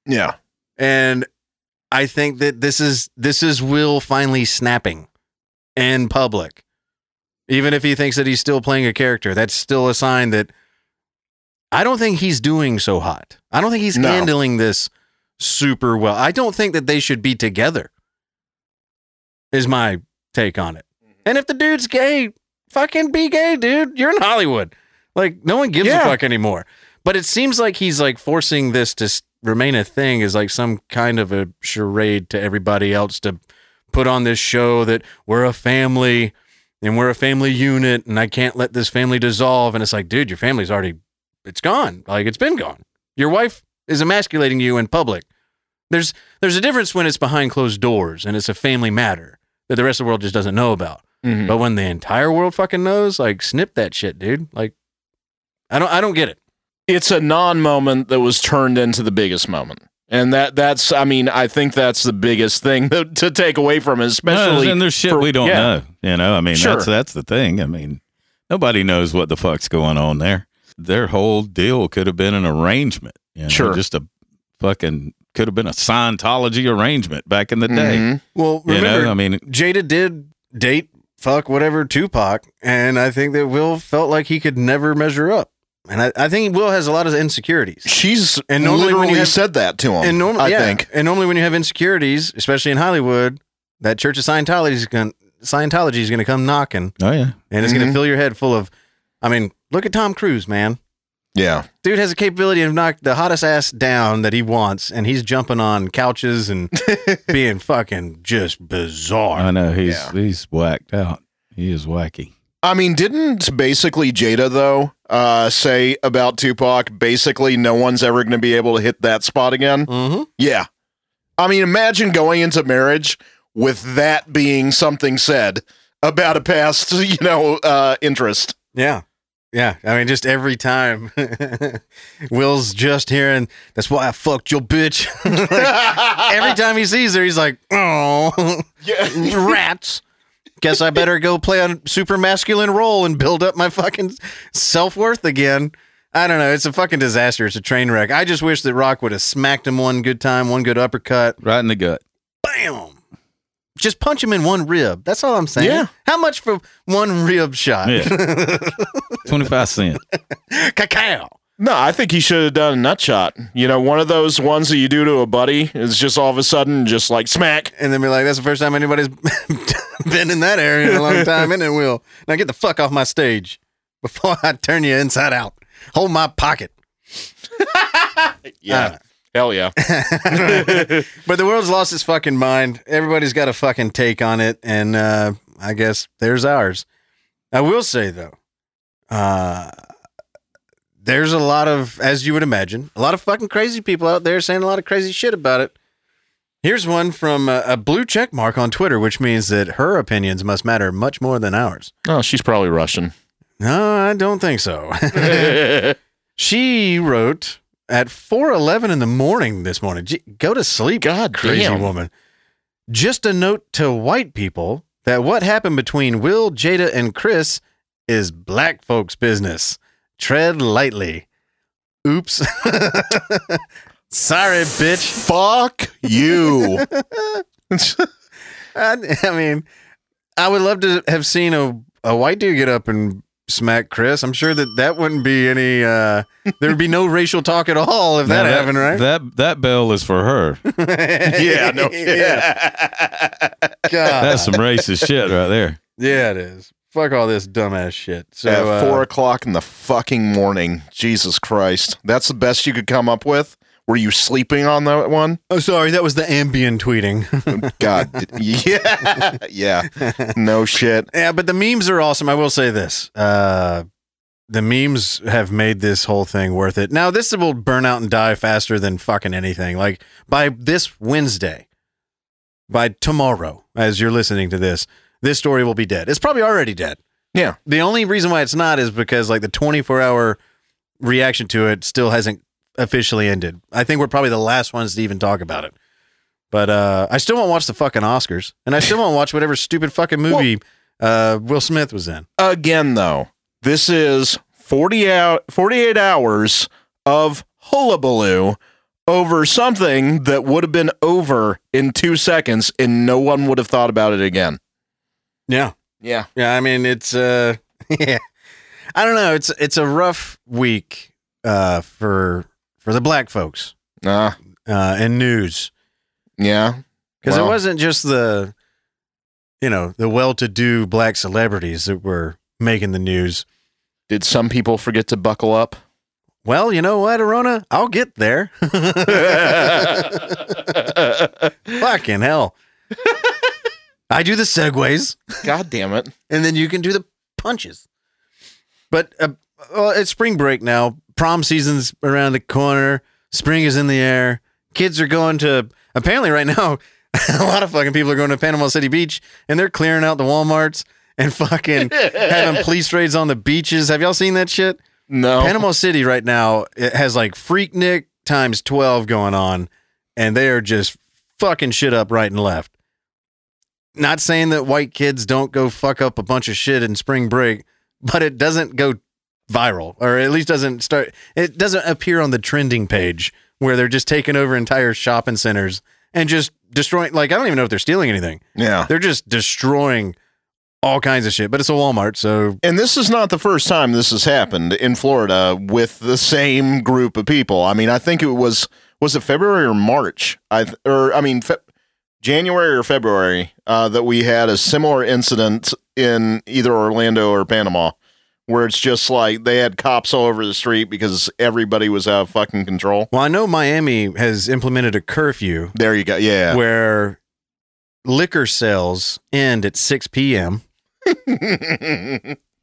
Yeah. And I think that this is this is Will finally snapping in public. Even if he thinks that he's still playing a character, that's still a sign that I don't think he's doing so hot. I don't think he's No. handling this super well. I don't think that they should be together. Is my take on it. Mm-hmm. And if the dude's gay, fucking be gay, dude. You're in Hollywood. Like no one gives Yeah. a fuck anymore. But it seems like he's like forcing this to remain a thing is like some kind of a charade to everybody else to put on this show that we're a family and we're a family unit and I can't let this family dissolve. And it's like, dude, your family's already, it's gone. Like it's been gone. Your wife is emasculating you in public. There's there's a difference when it's behind closed doors and it's a family matter that the rest of the world just doesn't know about. Mhm. But when the entire world fucking knows, like snip that shit, dude. Like I don't I don't get it. it's a non moment that was turned into the biggest moment. And that that's I mean, I think that's the biggest thing [laughs] to, to take away from it, especially No, and there's shit for- we don't yeah. know. You know, I mean, Sure. that's that's the thing. I mean, nobody knows what the fuck's going on there. Their whole deal could have been an arrangement. You know, Sure. just a fucking could have been a Scientology arrangement back in the day. Mhm. Well, You remember know, I mean, Jada did date fuck whatever Tupac, and I think that Will felt like he could never measure up. And I, I think Will has a lot of insecurities. She's And normally when you have- said that to him. And normally, I yeah, think. and normally when you have insecurities, especially in Hollywood, that Church of Scientology is going Scientology is going to come knocking, Oh yeah. and it's going to mm-hmm. fill your head full of. I mean, look at Tom Cruise, man. Yeah. Dude has a capability of knock the hottest ass down that he wants, and he's jumping on couches and [laughs] being fucking just bizarre. I know he's Yeah. he's whacked out. He is wacky. I mean, didn't basically Jada though uh, say about Tupac? Basically, no one's ever going to be able to hit that spot again. Mm-hmm. Yeah. I mean, imagine going into marriage with that being something said about a past, [laughs] you know, uh, interest. Yeah. Yeah. I mean, just every time [laughs] Will's just hearing, that's why I fucked your bitch. [laughs] Like, every time he sees her, he's like, oh, Yeah. rats. Guess I better go play a super masculine role and build up my fucking self worth again. I don't know. It's a fucking disaster. It's a train wreck. I just wish that Rock would have smacked him one good time, one good uppercut. Right in the gut. Bam. Just punch him in one rib. That's all I'm saying. Yeah. How much for one rib shot? Yeah. [laughs] Twenty five cent. Cacao. No, I think he should have done a nut shot. You know, one of those ones that you do to a buddy is just all of a sudden just like smack. And then be like, that's the first time anybody's [laughs] [laughs] been in that area in a long time, isn't it, Will? Now get the fuck off my stage before I turn you inside out. Hold my pocket. [laughs] Yeah. Hell yeah. [laughs] But the world's lost its fucking mind. Everybody's got a fucking take on it, and uh, I guess there's ours. I will say though, uh, there's a lot of, as you would imagine, a lot of fucking crazy people out there saying a lot of crazy shit about it. Here's one from a, a blue check mark on Twitter, which means that her opinions must matter much more than ours. oh, she's probably Russian. No, I don't think so. [laughs] [laughs] she wrote at 4:11 in the morning this morning. Go to sleep, God crazy damn. woman. Just a note to white people that what happened between Will, Jada, and Chris is black folks' business. Tread lightly. Oops. [laughs] Sorry, bitch. Fuck you. [laughs] I, I mean, I would love to have seen a, a white dude get up and smack Chris. I'm sure that that wouldn't be any. Uh, there would be no racial talk at all if that, Now, happened, right? That that bell is for her. [laughs] yeah, no. [laughs] yeah. God. That's some racist shit right there. yeah, it is. Fuck all this dumbass shit. So At uh, four o'clock in the fucking morning. Jesus Christ. That's the best you could come up with? Were you sleeping on that one? oh, sorry, that was the ambient tweeting. [laughs] God. yeah. Yeah. No shit. Yeah, but the memes are awesome. I will say this. Uh, the memes have made this whole thing worth it. Now, this will burn out and die faster than fucking anything. Like by this Wednesday, by tomorrow, as you're listening to this, this story will be dead. It's probably already dead. Yeah. The only reason why it's not is because like the 24 hour reaction to it still hasn't officially ended. I think we're probably the last ones to even talk about it. But uh, I still won't watch the fucking Oscars, and I still won't watch whatever stupid fucking movie uh, Will Smith was in. Again, though, this is 40 out, 48 hours of hullabaloo over something that would have been over in two seconds and no one would have thought about it again. Yeah, Yeah. yeah. I mean, it's uh, [laughs] yeah. I don't know. It's it's a rough week uh, for for the black folks Uh, uh, in news yeah. because Well. it wasn't just the you know the well-to-do black celebrities that were making the news. Did some people forget to buckle up? Well, you know what, Arona? I'll get there. [laughs] Fucking hell. I do the segues, God damn it. and then you can do the punches. But uh, well, it's spring break now. Prom season's around the corner. Spring is in the air. Kids are going to, apparently, right now, [laughs] a lot of fucking people are going to Panama City Beach and they're clearing out the Walmarts and fucking [laughs] having police raids on the beaches. Have y'all seen that shit? No. Panama City right now it has like Freaknik times 12 going on, and they are just fucking shit up right and left. Not saying that white kids don't go fuck up a bunch of shit in spring break, but it doesn't go viral, or at least doesn't start, it doesn't appear on the trending page where they're just taking over entire shopping centers and just destroying, like, I don't even know if they're stealing anything. yeah. They're just destroying all kinds of shit. But it's a Walmart, so And this is not the first time this has happened in Florida with the same group of people. I mean, I think it was was it February or March? I or I mean, fe- January or February uh, that we had a similar incident in either Orlando or Panama, where it's just like they had cops all over the street because everybody was out of fucking control. well, I know Miami has implemented a curfew There you go. Yeah. where liquor sales end at 6 p.m. [laughs]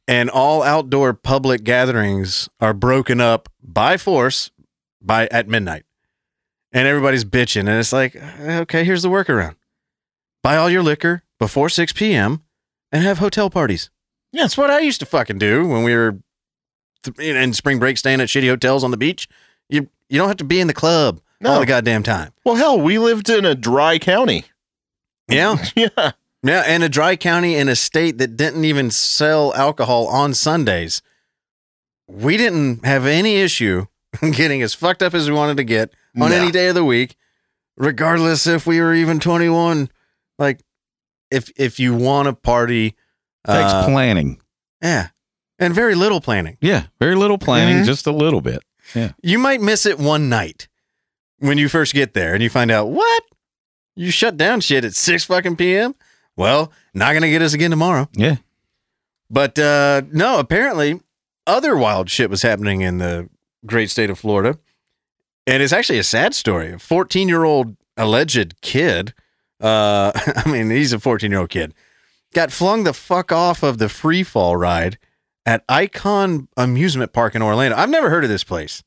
and all outdoor public gatherings are broken up by force by at midnight. And everybody's bitching and it's like, uh, okay, here's the workaround. Buy all your liquor before 6 p.m. and have hotel parties. Yeah, that's what I used to fucking do when we were th- in spring break staying at shitty hotels on the beach. You you don't have to be in the club all the goddamn time. well, hell, we lived in a dry county. [laughs] Yeah. [laughs] Yeah. Yeah, and a dry county in a state that didn't even sell alcohol on Sundays. We didn't have any issue [laughs] getting as fucked up as we wanted to get on No. any day of the week, regardless if we were even 21. Like if if you want to party Takes uh, planning. yeah. And very little planning. Yeah, very little planning, Mhm. just a little bit. Yeah. You might miss it one night when you first get there and you find out what? You shut down shit at 6 fucking PM? Well, not going to get us again tomorrow. Yeah. But uh, no, apparently other wild shit was happening in the great state of Florida. And it's actually a sad story. A 14 year old alleged kid, uh, [laughs] I mean, he's a 14 year old kid, got flung the fuck off of the free fall ride at Icon Amusement Park in Orlando. I've never heard of this place.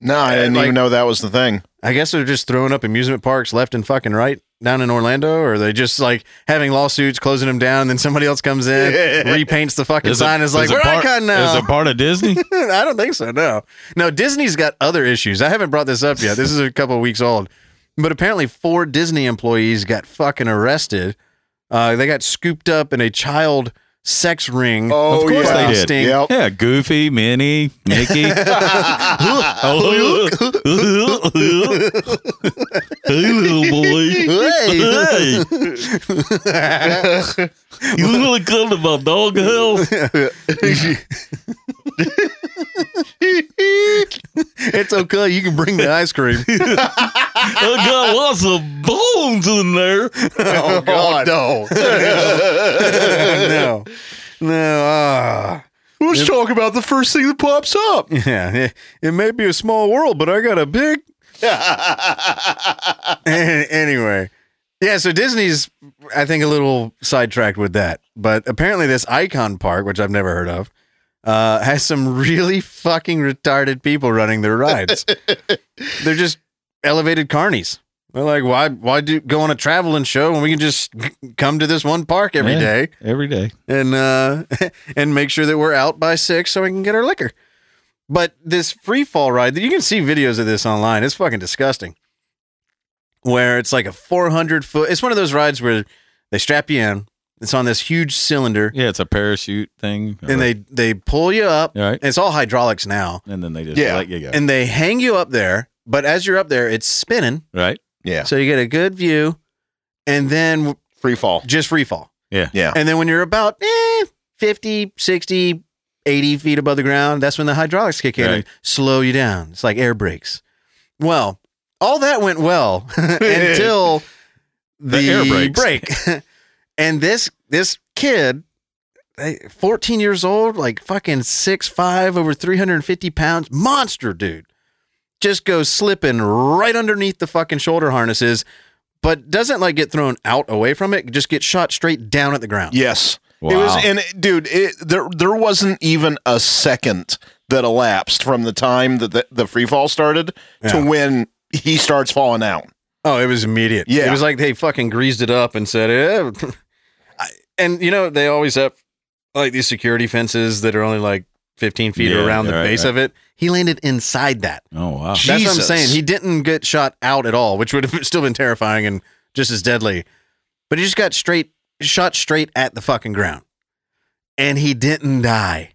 No, I uh, didn't Like- even know that was the thing. I guess they're just throwing up amusement parks left and fucking right down in Orlando, or are they just like having lawsuits, closing them down, and then somebody else comes in, [laughs] repaints the fucking Is it- sign, and is like, is we're part, Icon now. Is it part of Disney? [laughs] I don't think so. No, no. Disney's got other issues. I haven't brought this up yet. This is a couple of weeks old, but apparently four Disney employees got fucking arrested. Uh, they got scooped up in a child sex ring. Oh, of course yeah. they did. Sting. Yep. Yeah, Goofy, Minnie, Mickey. hey, little boy. Hey. you want to come to my dog house? it's okay. You can bring the ice cream. [laughs] I got lots of bones in there. oh [laughs] God, no. no, [laughs] no. Ah. Let's talk about the first thing that pops up. [laughs] Yeah, it, it may be a small world, but I got a big. anyway, yeah. So Disney's, I think, a little sidetracked with that, but apparently this Icon Park, which I've never heard of, uh, has some really fucking retarded people running their rides. They're just elevated carnies. They're like, why, why do go on a traveling show when we can just [laughs] come to this one park every Yeah. day? Every day. and uh [laughs] and make sure that we're out by six so we can get our liquor. But this free fall ride, you can see videos of this online. It's fucking disgusting. Where it's like a 400 foot. It's one of those rides where they strap you in. It's on this huge cylinder, Yeah, it's a parachute thing. and they they pull you up. right, It's all hydraulics now, and then they just Yeah. let you go. and they hang you up there. But as you're up there, it's spinning, right? Yeah. so you get a good view, and then Free fall. just free fall. Yeah. Yeah. And then when you're about eh, 50, 60, 80 feet above the ground, that's when the hydraulics kick in and Right. slow you down. It's like air brakes. Well, all that went well [laughs] until [laughs] the, The air brakes. brake. [laughs] and this this kid, eh, 14 years old, like fucking 6'5, over 350 pounds, monster dude, just goes slipping right underneath the fucking shoulder harnesses, but doesn't like get thrown out away from it, just get shot straight down at the ground. Yes. Wow. It was, and it- dude, it, there there wasn't even a second that elapsed from the time that the, the free fall started Yeah. to when he starts falling out. Oh, it was immediate. Yeah. It was like they fucking greased it up and said, eh. [laughs] And you know, they always have like these security fences that are only like 15 feet Yeah, around the right, base right. of it. He landed inside that. oh wow. That's what I'm saying. He didn't get shot out at all, which would have [laughs] still been terrifying and just as deadly. But he just got straight shot straight at the fucking ground. And he didn't die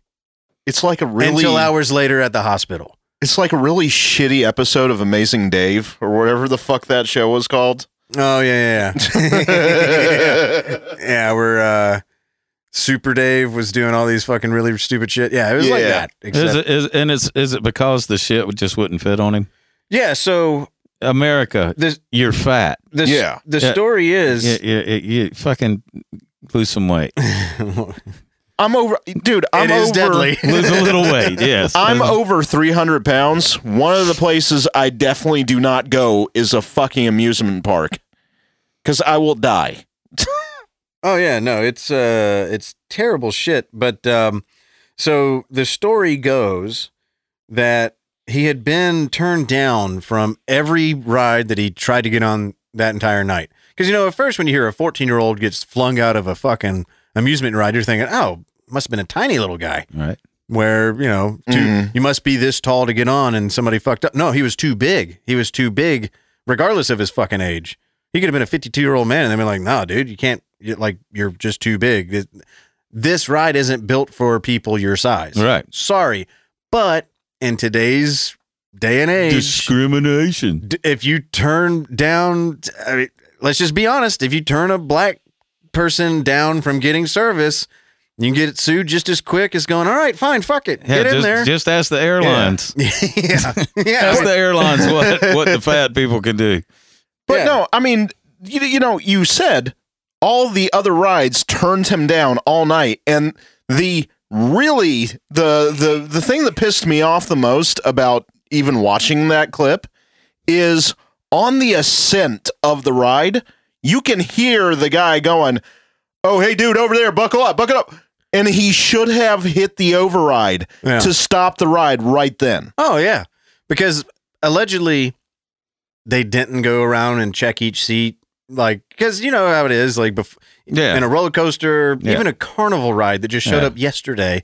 It's like a really until hours later at the hospital. it's like a really shitty episode of Amazing Dave or whatever the fuck that show was called. Oh yeah, yeah, yeah. [laughs] [laughs] yeah, we're uh Super Dave was doing all these fucking really stupid shit. Yeah, it was like that. Yeah. that. Is Except, it, is, and it's is it because the shit would- just wouldn't fit on him? yeah, so America, the you're fat. the Yeah. the Yeah. story is You, you, you, you fucking lose some weight. [laughs] I'm over, dude. I'm it is over. deadly. [laughs] lose a little weight. Yes, I'm over 300 pounds. One of the places I definitely do not go is a fucking amusement park because I will die. [laughs] Oh yeah, no, it's uh it's terrible shit. But um so the story goes that he had been turned down from every ride that he tried to get on that entire night. Because you know, at first when you hear a 14 year old gets flung out of a fucking amusement ride, you're thinking, oh, must have been a tiny little guy. right. Where you know, too, Mhm. you must be this tall to get on, and somebody fucked up. No, he was too big. He was too big, regardless of his fucking age. He could have been a 52 year old man, and they'd be like, "No, dude, you can't. You, like, you're just too big. This, this ride isn't built for people your size. Right. Sorry, but in today's day and age, Discrimination. d- if you turn down, I mean, let's just be honest. If you turn a black person down from getting service, you can get it sued just as quick as going. All right, fine, fuck it, Yeah, get in just, there. just ask the airlines. [laughs] yeah, yeah. Ask the airlines what what the [laughs] fat people can do. But Yeah. no, I mean, you, you know, you said all the other rides turned him down all night, and the really the the the thing that pissed me off the most about even watching that clip is on the ascent of the ride, you can hear the guy going, "Oh, hey, dude, over there, buckle up, buckle up." And he should have hit the override Yeah. to stop the ride right then. Oh yeah, because allegedly they didn't go around and check each seat, like because you know how it is, like bef- Yeah. in a roller coaster, Yeah. even a carnival ride that just showed Yeah. up yesterday.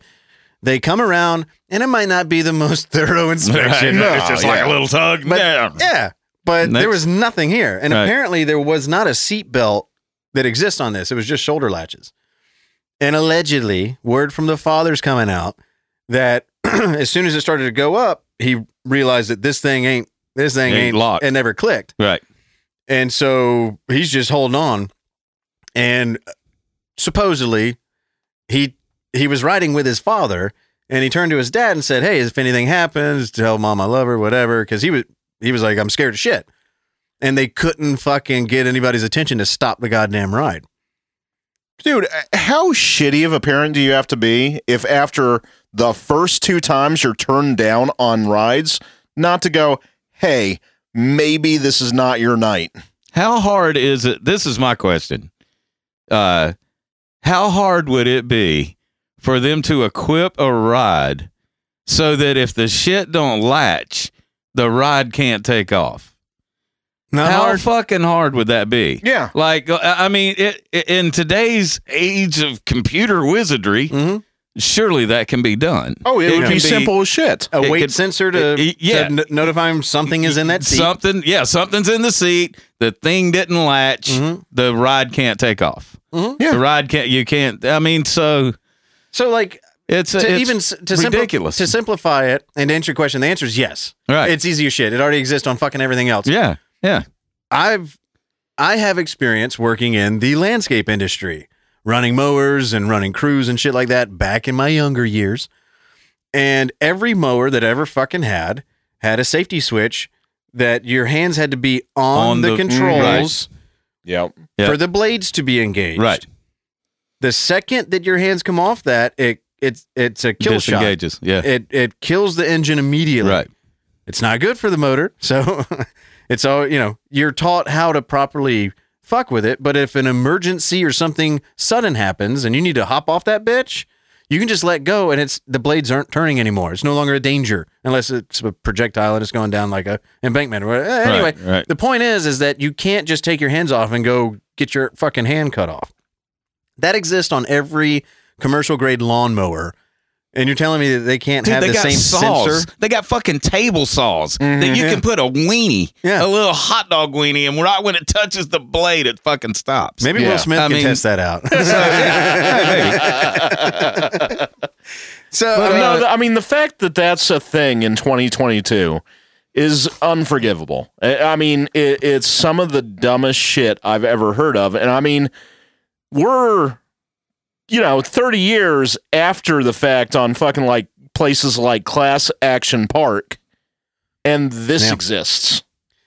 They come around and it might not be the most [laughs] thorough inspection. [laughs] No, it's just like a little tug. But- yeah. yeah, but there was nothing here, and Right. apparently there was not a seat belt that exists on this. It was just shoulder latches, and allegedly, word from the father's coming out that [clears throat] as soon as it started to go up, he realized that this thing ain't this thing Ain't ain't, locked. It never clicked, Right. And so he's just holding on, and supposedly he he was riding with his father. And he turned to his dad and said, "Hey, if anything happens, tell mom I love her, whatever." Because he was he was like, "I'm scared of shit," and they couldn't fucking get anybody's attention to stop the goddamn ride. Dude, uh, how shitty of a parent do you have to be if after the first two times you're turned down on rides, not to go, hey, maybe this is not your night? How hard is it? This is my question. Uh, how hard would it be for them to equip a ride so that if the shit don't latch, the ride can't take off? Not how hard. fucking hard would that be? Yeah. Like, I mean, it, it- in today's age of computer wizardry, Mhm. Surely that can be done. Oh, it, would can be simple as shit. A It weight could- sensor to, it- it- yeah. to n- notify him something is in that seat. Something, yeah, something's in the seat. The thing didn't latch. Mhm. The ride can't take off. Mhm. Yeah. The ride can't. You can't. I mean, so So, like, it's to it's even s- to simpli- ridiculous. to simplify it and to answer your question, the answer is yes. right. It's easy as shit. It already exists on fucking everything else. yeah, yeah. I've I have experience working in the landscape industry, running mowers and running crews and shit like that back in my younger years. And every mower that I ever fucking had had a safety switch that your hands had to be on, On the, the- mm, controls Yep. Yeah. for the blades to be engaged. Right. The second that your hands come off that, it it's it's a kill shot. Disengages. Yeah. It it kills the engine immediately. right. It's not good for the motor. So [laughs] it's all, you know, you're taught how to properly fuck with it. But if an emergency or something sudden happens and you need to hop off that bitch, you can just let go and it's the blades aren't turning anymore. It's no longer a danger unless it's a projectile and it's going down like a embankment or whatever. Anyway, Right. right. the point is, is that you can't just take your hands off and go get your fucking hand cut off. That exists on every commercial grade lawnmower. And you're telling me that they can't Dude, have they the got same saws. sensor? They got fucking table saws that you Yeah. can put a weenie, Yeah. a little hot dog weenie, and right when it touches the blade, it fucking stops. Maybe Yeah. Will Smith I can mean- test that out. [laughs] [laughs] so, But I mean, no, th- I mean, the fact that that's a thing in 2022 is unforgivable. I I mean, it, it's some of the dumbest shit I've ever heard of. And I mean, we're you know, 30 years after the fact on fucking like places like Class Action Park, and this Yeah. exists.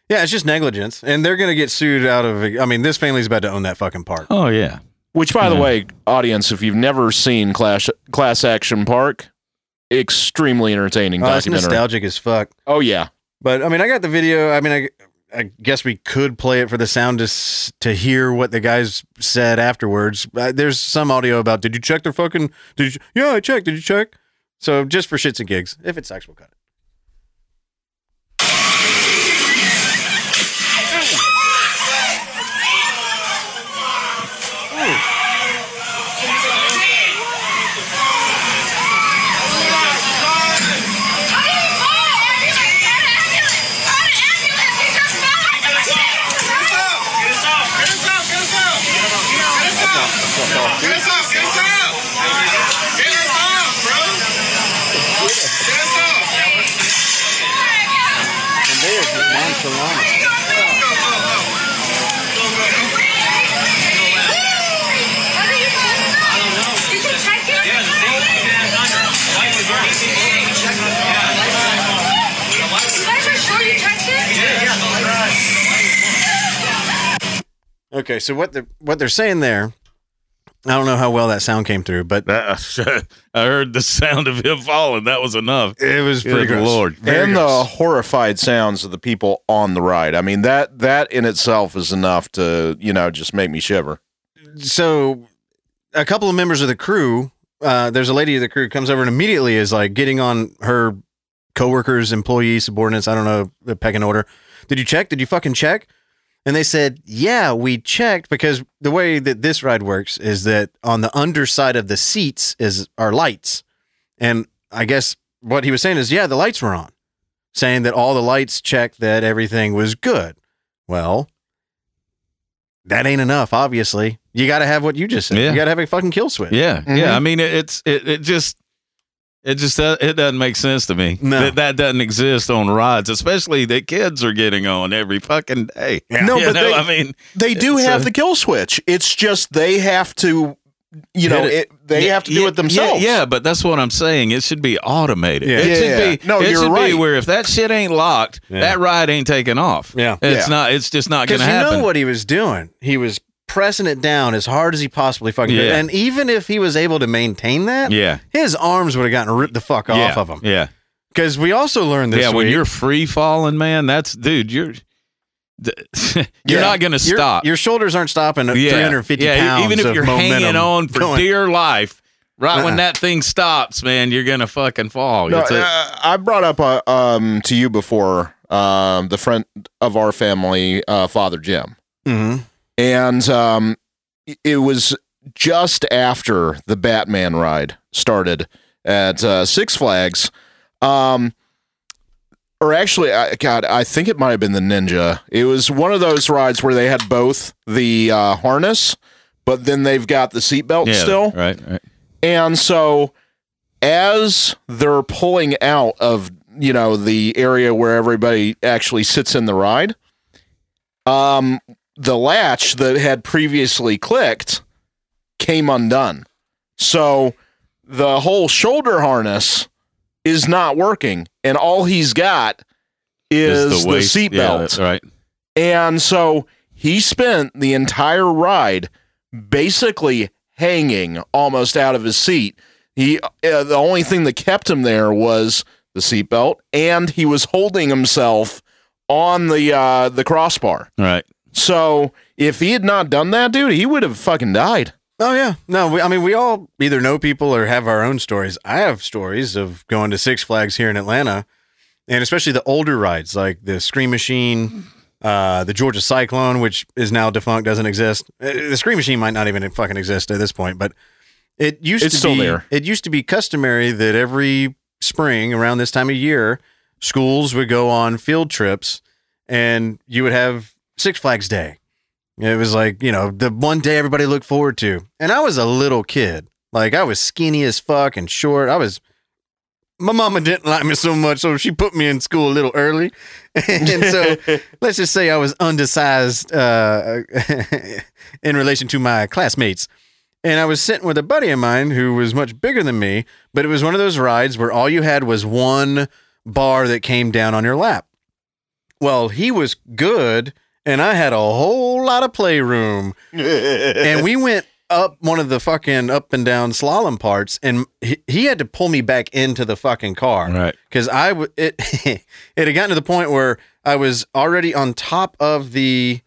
Yeah, it's just negligence, and they're gonna get sued out of. I mean, this family's about to own that fucking park. Oh yeah. Which, by the way, audience, if you've never seen Class Class Action Park, extremely entertaining Oh, it's documentary. nostalgic as fuck. Oh yeah, But I mean, I got the video. I mean, I, I guess we could play it for the sound to to hear what the guys said afterwards. Uh, there's some audio about. Did you check their fucking? Did you? Yeah, I checked. Did you check? So just for shits and gigs, if it's actual cut. And Okay, so what they what they're saying there, I don't know how well that sound came through, but That, [laughs] I heard the sound of him falling. That was enough. it was pretty Good gross. lord. Very and the horrified sounds of the people on the ride. I mean that that in itself is enough to you know just make me shiver. so a couple of members of the crew uh, there's a lady of the crew comes over and immediately is like getting on her coworkers employees subordinates i don't know the pecking order did you check did you fucking check and they said yeah we checked because the way that this ride works is that on the underside of the seats is are lights and i guess what he was saying is yeah the lights were on saying that all the lights checked that everything was good well that ain't enough obviously you got to have what you just said Yeah. you got to have a fucking kill switch Yeah, Mhm. yeah. I mean, it's it, it just it just do- it doesn't make sense to me No. that that doesn't exist on rides, especially that kids are getting on every fucking day. No, You but know, they, I mean, they do have a- the kill switch. It's just they have to, you know, Hit it, they yeah, have to do yeah, it themselves. Yeah, yeah, but that's what I'm saying. It should be automated. Yeah. It Yeah. should be. No, it you're should right. be where if that shit ain't locked, Yeah. that ride ain't taking off. Yeah. it's Yeah. not. It's just not going because to you know what he was doing he was pressing it down as hard as he possibly fucking could and even if he was able to maintain that yeah, his arms would have gotten ripped the fuck yeah, off of him Yeah, because we also learned this yeah. When you're free falling, man, that's dude. You're [laughs] you're Yeah. not going to stop. your shoulders aren't stopping at yeah. 350 yeah, pounds even if of you're hanging on for going- dear life. Right Uh-uh. when that thing stops, man, you're gonna fucking fall. No, That's uh, I brought up uh, um, to you before um, the friend of our family, uh, Father Jim, Mhm. And um, it was just after the Batman ride started at uh, Six Flags. Um, or actually, I, God, I think it might have been the Ninja. It was one of those rides where they had both the uh, harness, but then they've got the seatbelt yeah, still. right, right. And so as they're pulling out of, you know, the area where everybody actually sits in the ride, um the latch that had previously clicked came undone. So the whole shoulder harness is not working and all he's got is the, waist- seatbelt. Yeah, right. And so he spent the entire ride basically hanging almost out of his seat. He uh, the only thing that kept him there was the seatbelt, and he was holding himself on the uh, the crossbar. Right. So if he had not done that, dude, he would have fucking died. Oh yeah, no. We, I mean, we all either know people or have our own stories. I have stories of going to Six Flags here in Atlanta, and especially the older rides like the Scream Machine, uh, the Georgia Cyclone, which is now defunct, doesn't exist. Uh, The Scream Machine might not even fucking exist at this point, but it used It's to still be. there. It used to be customary that every spring around this time of year, schools would go on field trips, and you would have Six Flags Day. It was like, you know, the one day everybody looked forward to. And I was a little kid. Like I was skinny as fuck and short. I was my mama didn't like me so much, so she put me in school a little early. [laughs] and so [laughs] let's just say I was undersized uh, [laughs] in relation to my classmates. and I was sitting with a buddy of mine who was much bigger than me, but it was one of those rides where all you had was one bar that came down on your lap. Well, he was good, and I had a whole lot of playroom [laughs] and we went up one of the fucking up and down slalom parts, and he, he had to pull me back into the fucking car Right. because I w- it [laughs] it had gotten to the point where I was already on top of the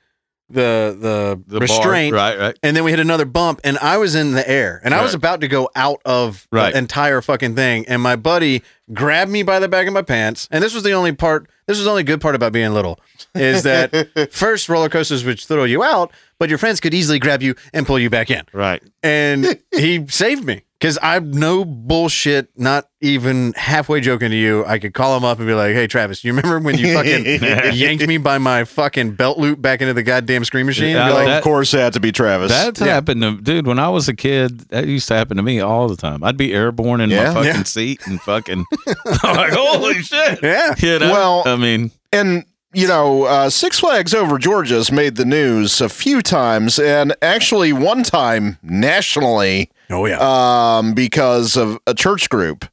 the the, The bar, restraint, right, right. and then we hit another bump, and I was in the air, and I was about to go out of Right. the entire fucking thing, and my buddy grabbed me by the back of my pants, and this was the only part. This was the only good part about being little, is that [laughs] first roller coasters would throw you out, but your friends could easily grab you and pull you back in, Right. and he saved me. Because I'm no bullshit, not even halfway joking to you. I could call him up and be like, "Hey, Travis, you remember when you fucking [laughs] yanked me by my fucking belt loop back into the goddamn Scream Machine?" Yeah, like, that- of course, it had to be Travis. That's Yeah. happened to dude when I was a kid. That used to happen to me all the time. I'd be airborne in Yeah. my fucking Yeah. seat and fucking [laughs] I'm like holy shit. Yeah. You know? Well- I mean, and you know, uh, Six Flags Over Georgia's made the news a few times, and actually one time nationally "Oh yeah, um, because of a church group.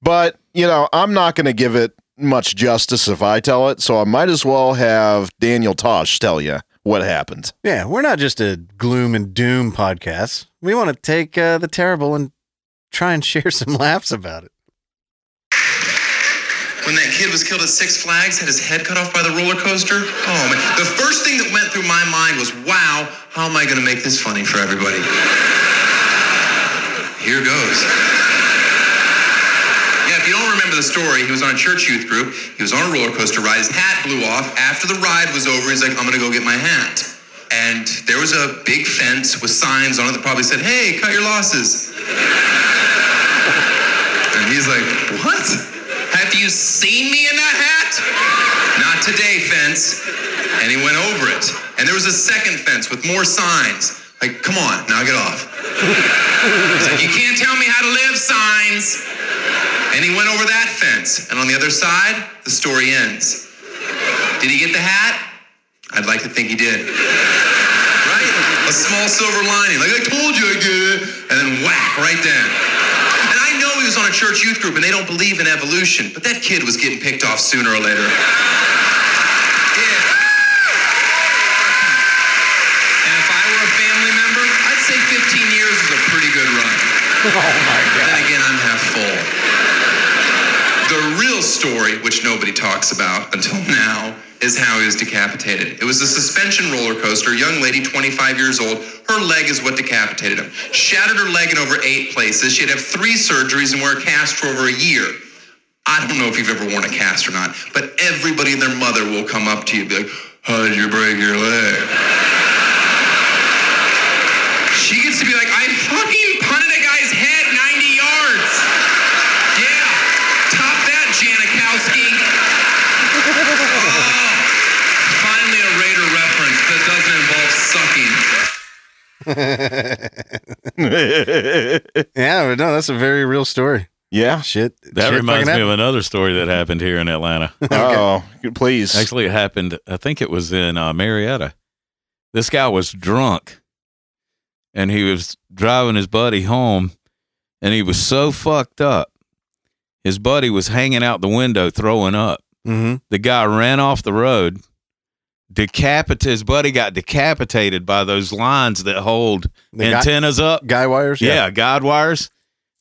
But you know, I'm not going to give it much justice if I tell it, so I might as well have Daniel Tosh tell you what happened. yeah." We're not just a gloom and doom podcast. We want to take uh, the terrible and try and share [laughs] some laughs about it. When that kid was killed at Six Flags, had his head cut off by the roller coaster. Oh man, the first thing that went through my mind was, wow, how am I going to make this funny for everybody? Here goes. Yeah, if you don't remember the story, he was on a church youth group. He was on a roller coaster ride. His hat blew off. After the ride was over, he's like, I'm going to go get my hat. And there was a big fence with signs on it that probably said, hey, cut your losses. And he's like, What? Have you seen me in that hat? Not today, fence. And he went over it. And there was a second fence with more signs. Like, come on, knock it off. He's like, You can't tell me how to live, signs. And he went over that fence. And on the other side, the story ends. Did he get the hat? I'd like to think he did. Right? A small silver lining. Like, I told you I did it. And then whack, right then. And I know he was on a church youth group and they don't believe in evolution, but that kid was getting picked off sooner or later. Yeah. And if I were a family member, I'd say 15 years is a pretty good run. Oh my God. Then again, I'm half full. The real story, which nobody talks about until now, is how he was decapitated. It was a suspension roller coaster. Young lady, 25 years old. Her leg is what decapitated him. Shattered her leg in over eight places. She'd have three surgeries and wear a cast for over a year. I don't know if you've ever worn a cast or not, but everybody and their mother will come up to you and be like, How did you break your leg? She gets to be like, I fucking punted a guy's head 90 yards. Yeah. Top that, Janikowski. Oh, finally a Raider reference that doesn't involve sucking. [laughs] Yeah, but no, that's a very real story. yeah. Shit. that shit reminds fucking me of another story that happened here in Atlanta. [laughs] Oh, please. Actually, it happened. I think it was in uh, Marietta. This guy was drunk, and he was driving his buddy home, and he was so fucked up. His buddy was hanging out the window throwing up. Mm-hmm. The guy ran off the road. Decapitated. His buddy got decapitated by those lines that hold The guy- antennas up. Guy wires. Yeah, guide wires.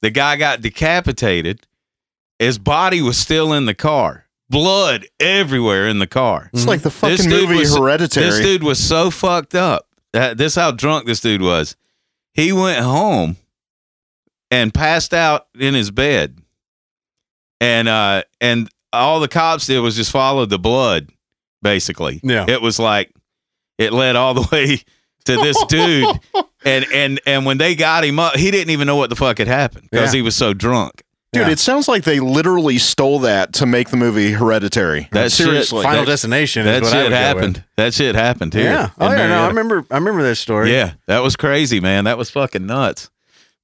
The guy got decapitated. His body was still in the car. Blood everywhere in the car. It's like the fucking movie was- Hereditary. This dude was so fucked up. That this how drunk this dude was. He went home and passed out in his bed. And uh and all the cops did was just follow the blood, basically. Yeah. It was like it led all the [laughs] way to this [laughs] dude. And and and when they got him up, he didn't even know what the fuck had happened because Yeah. he was so drunk. Dude, Yeah. it sounds like they literally stole that to make the movie Hereditary. That shit- Seriously. Final That- Destination. That is what shit would happened. That shit happened here. Yeah. Oh in yeah. No, I remember. I remember this story. Yeah, that was crazy, man. That was fucking nuts.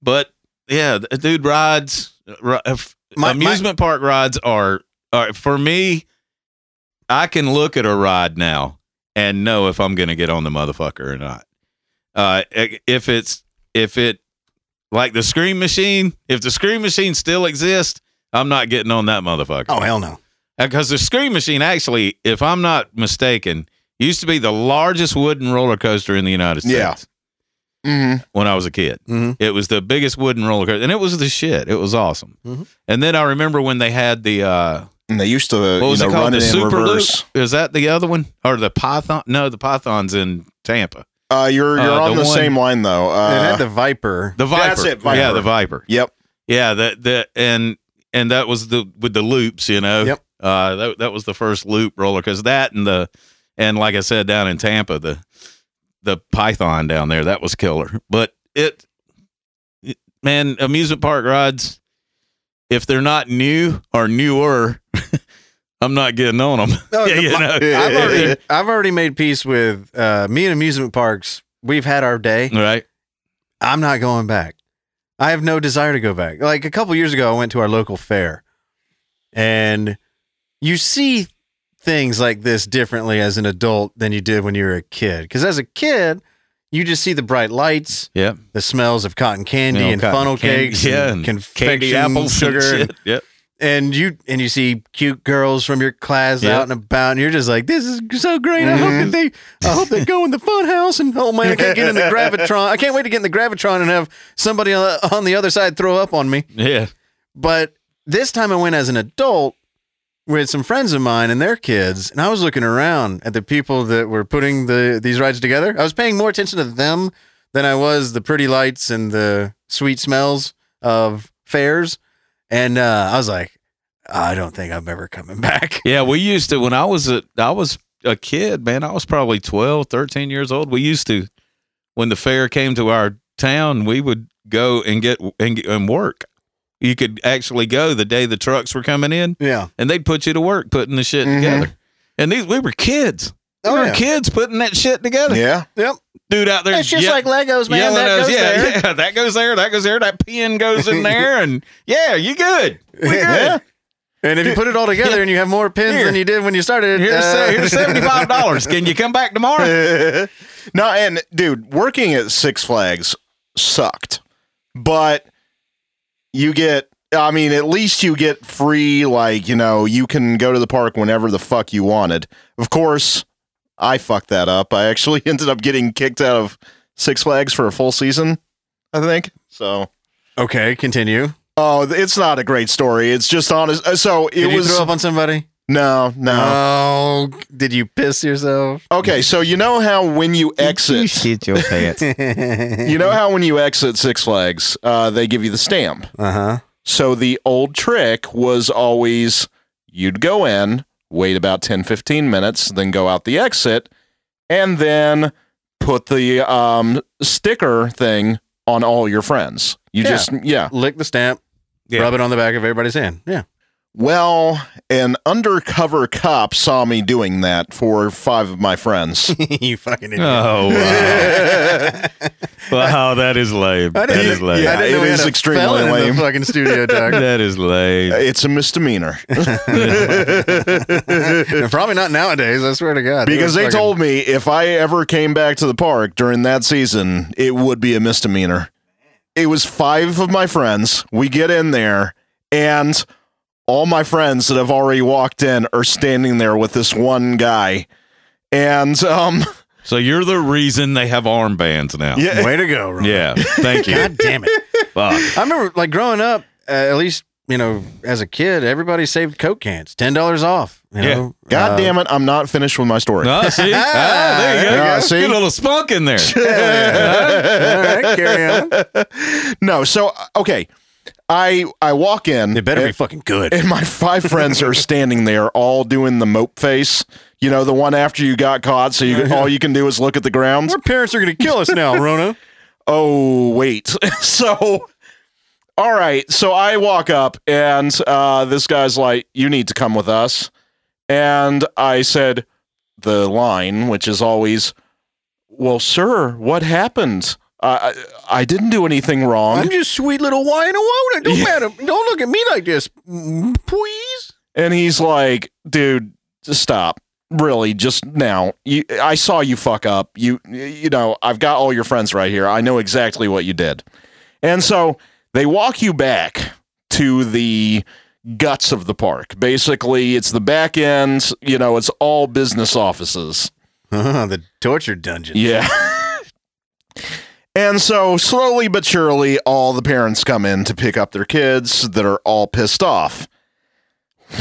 But yeah, dude rides ri- uh, My- amusement park rides are are for me. I can look at a ride now and know if I'm going to get on the motherfucker or not. Uh, if it's if it like the Scream Machine. If the Scream Machine still exists, I'm not getting on that motherfucker. Oh hell no. Because the Scream Machine, actually, if I'm not mistaken, used to be the largest wooden roller coaster in the United States. Yeah. Mm-hmm. When I was a kid, Mhm. it was the biggest wooden roller coaster, and it was the shit. It was awesome. Mhm. And then I remember when they had the uh, And they used to, what you was know, it called? run The it in Super reverse. Loop? Is that the other one or the Python? No, the Python's in Tampa. Uh, you're you're Uh, on the the, one- same line though. it Uh, had the Viper. The Viper. That's it, Viper. Yeah, the Viper. yep. Yeah, that that and and that was the with the loops, you know. Yep. Uh, that that was the first loop roller because that and the and like I said down in Tampa the the Python down there that was killer. But it, it man, amusement park rides, if they're not new or newer, [laughs] I'm not getting on them. No, [laughs] yeah, you my- know. I've already I've already made peace with uh, me and amusement parks. We've had our day. right. I'm not going back. I have no desire to go back. Like a couple years ago, I went to our local fair, and you see things like this differently as an adult than you did when you were a kid. Because as a kid, you just see the bright lights, Yeah. the smells of cotton candy You know, and cotton funnel candy- cakes, yeah, and and confection candy apples, sugar, and and. Yep. And you and you see cute girls from your class Yeah. out and about, and you're just like, "This is so great! I hope Mm-hmm. that they, I hope they go in the fun house." And oh man, I can't get in the [laughs] gravitron. I can't wait to get in the gravitron and have somebody on on the other side throw up on me. Yeah. But this time I went as an adult with some friends of mine and their kids, and I was looking around at the people that were putting the these rides together. I was paying more attention to them than I was the pretty lights and the sweet smells of fairs. And uh, I was like, I don't think I'm ever coming [laughs] back. Yeah, we used to when I was a I was a kid, man. I was probably 12, 13 years old. We used to when the fair came to our town, we would go and get and, and work. You could actually go the day the trucks were coming in, Yeah. and they'd put you to work putting the shit Mhm. together. And these we were kids. We Oh, were yeah. kids putting that shit together. Yeah. Yep. Dude out there, It's just ye- like Legos, man. yelling That at us, goes yeah, there. yeah, that goes there, that goes there, that pin goes in [laughs] there, and yeah, you good. We good. Yeah. And if you put it all together and you have more pins Here. than you did when you started, Here's, uh, here's seventy five dollars. Can you come back tomorrow? [laughs] no, and dude, working at Six Flags sucked, but you get. I mean, at least you get free. Like you know, you can go to the park whenever the fuck you wanted. Of course, I fucked that up. I actually [laughs] ended up getting kicked out of Six Flags for a full season. I think so. okay, continue. Oh, it's not a great story. It's just honest. uh, So it Did you was throw up on somebody? no, no. Oh, did you piss yourself? Okay, so you know how when you exit, you [laughs] shit your pants. [laughs] you know how when you exit Six Flags, uh, they give you the stamp. Uh huh. So the old trick was always you'd go in, wait about 10, 15 minutes, then go out the exit, and then put the um, sticker thing on all your friends. You Yeah. just, yeah. Lick the stamp, Yeah. rub it on the back of everybody's hand. Yeah. Well, an undercover cop saw me doing that for five of my friends. [laughs] you fucking idiot. Oh wow! [laughs] wow, that is lame. I That didn't, lame. yeah, I it we is had a extremely lame. fucking studio, Doug. [laughs] That is lame. it's a misdemeanor. Probably not nowadays. I swear to God. Because they fucking- told me if I ever came back to the park during that season, it would be a misdemeanor. It was five of my friends. We get in there, and all my friends that have already walked in are standing there with this one guy. And um, So you're the reason they have armbands now. yeah, Way to go, Ron. Yeah. Thank you. God damn it. Fuck. I remember like growing up, uh, at least, you know, as a kid, everybody saved Coke cans, $10 off. You Yeah. know? God Uh, damn it, I'm not finished with my story. Oh, see? [laughs] Ah, there you go. Yeah, see? Good little spunk in there. [laughs] All right, carry on. No, so okay, I I walk in. It better be and- fucking good. and my five friends are standing there all doing the mope face you know the one after you got caught so you all you can do is look at the ground Our parents are going to kill us now, [laughs] Rona. oh wait [laughs] so all right so i walk up and uh, this guy's like you need to come with us and i said the line which is always well sir what happened i i, I didn't do anything wrong I'm just sweet little wine It don't matter. Don't look at me like this, Mm, please. And he's like, dude, just stop. Really, just now. You, I saw you fuck up. You, you know, I've got all your friends right here. I know exactly what you did. And so they walk you back to the guts of the park. Basically, it's the back end, you know, it's all business offices. [laughs] the torture dungeon. Yeah. [laughs] and so slowly but surely, all the parents come in to pick up their kids that are all pissed off.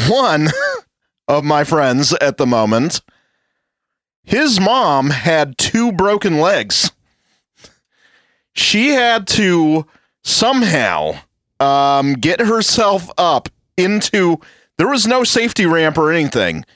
One [laughs] of my friends at the moment, his mom had two broken legs. She had to somehow um, get herself up into. There was no safety ramp or anything.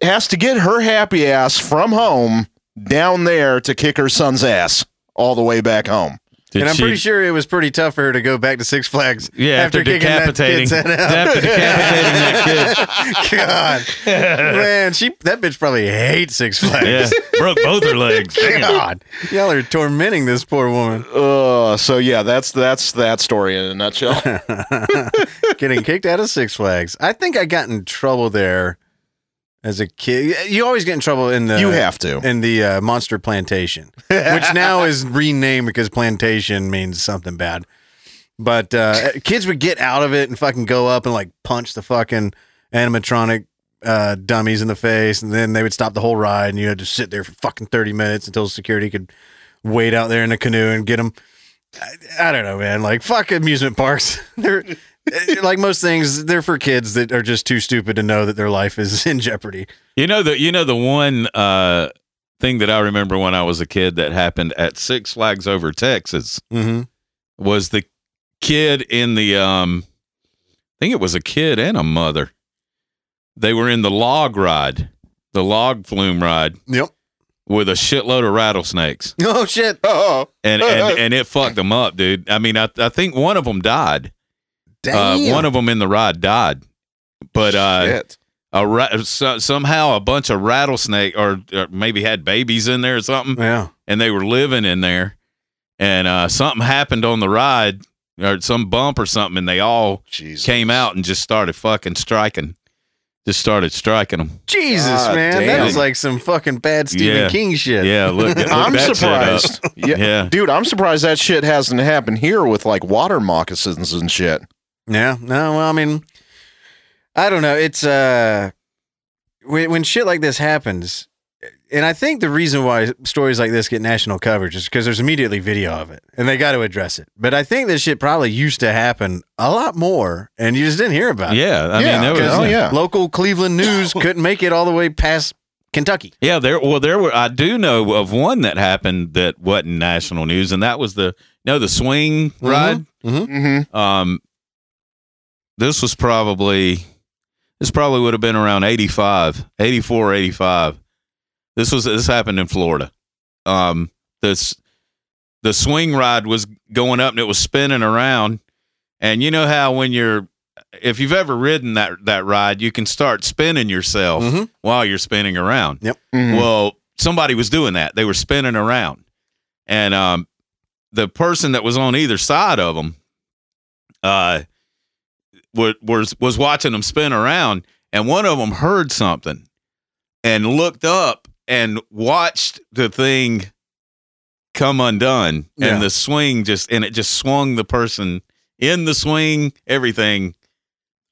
Has to get her happy ass from home down there to kick her son's ass all the way back home. Did and I'm she- pretty sure it was pretty tough for her to go back to Six Flags. Yeah, after, decapitating that decapitating, kid's [laughs] head out. after decapitating that God, man, she that bitch probably hates Six kid. Yeah, Flags. broke both her legs. [laughs] God, y'all are tormenting this poor woman. Uh, so yeah, that's that's that story in a nutshell. [laughs] Getting kicked out of Six Flags. I think I got in trouble there as a kid. You always get in trouble in the you have to. in the uh, Monster Plantation, [laughs] which now is renamed because plantation means something bad. But uh, kids would get out of it and fucking go up and like punch the fucking animatronic uh, dummies in the face, and then they would stop the whole ride, and you had to sit there for fucking thirty minutes until security could wait out there in a canoe and get them. I, I don't know, man. Like fuck amusement parks. [laughs] They're like most things. They're for kids that are just too stupid to know that their life is [laughs] in jeopardy. You know the you know the one uh, thing that I remember when I was a kid that happened at Six Flags over Texas Mm-hmm. was the kid in the um, I think it was a kid and a mother. They were in the log ride, the log flume ride Yep. with a shitload of rattlesnakes, [laughs] Oh shit. Oh, and and, [laughs] and it fucked them up, dude. I mean, I I think one of them died. Uh, one of them in the ride died, but uh, a ra- so, somehow a bunch of rattlesnake or, or maybe had babies in there or something, yeah. and they were living in there, and uh, something happened on the ride or some bump or something, and they all Jesus. came out and just started fucking striking, just started striking them. Jesus, God man, that damn. was like some fucking bad Stephen Yeah. King shit. Yeah, look, [laughs] look I'm that shit up. surprised. Yeah. Yeah. Dude, I'm surprised that shit hasn't happened here with like water moccasins and shit. Yeah. No, well, I mean, I don't know. It's uh, when when shit like this happens, and I think the reason why stories like this get national coverage is because there's immediately video of it, and they got to address it. But I think this shit probably used to happen a lot more, and you just didn't hear about it. Yeah, I Yeah, mean, there was, 'cause- oh, yeah. Local Cleveland news [laughs] couldn't make it all the way past Kentucky. Yeah, there. Well, there were. I do know of one that happened that wasn't national news, and that was the no the swing ride. Mm-hmm. Um, this was probably this probably would have been around 85, 84, 85. This was this happened in Florida. Um, this the swing ride was going up and it was spinning around, and you know how when you're if you've ever ridden that that ride, you can start spinning yourself Mhm. while you're spinning around. Mhm. Well, somebody was doing that. They were spinning around, and um, the person that was on either side of them, uh, was was was watching them spin around, and one of them heard something, and looked up and watched the thing come undone, Yeah. and the swing just and it just swung the person in the swing, everything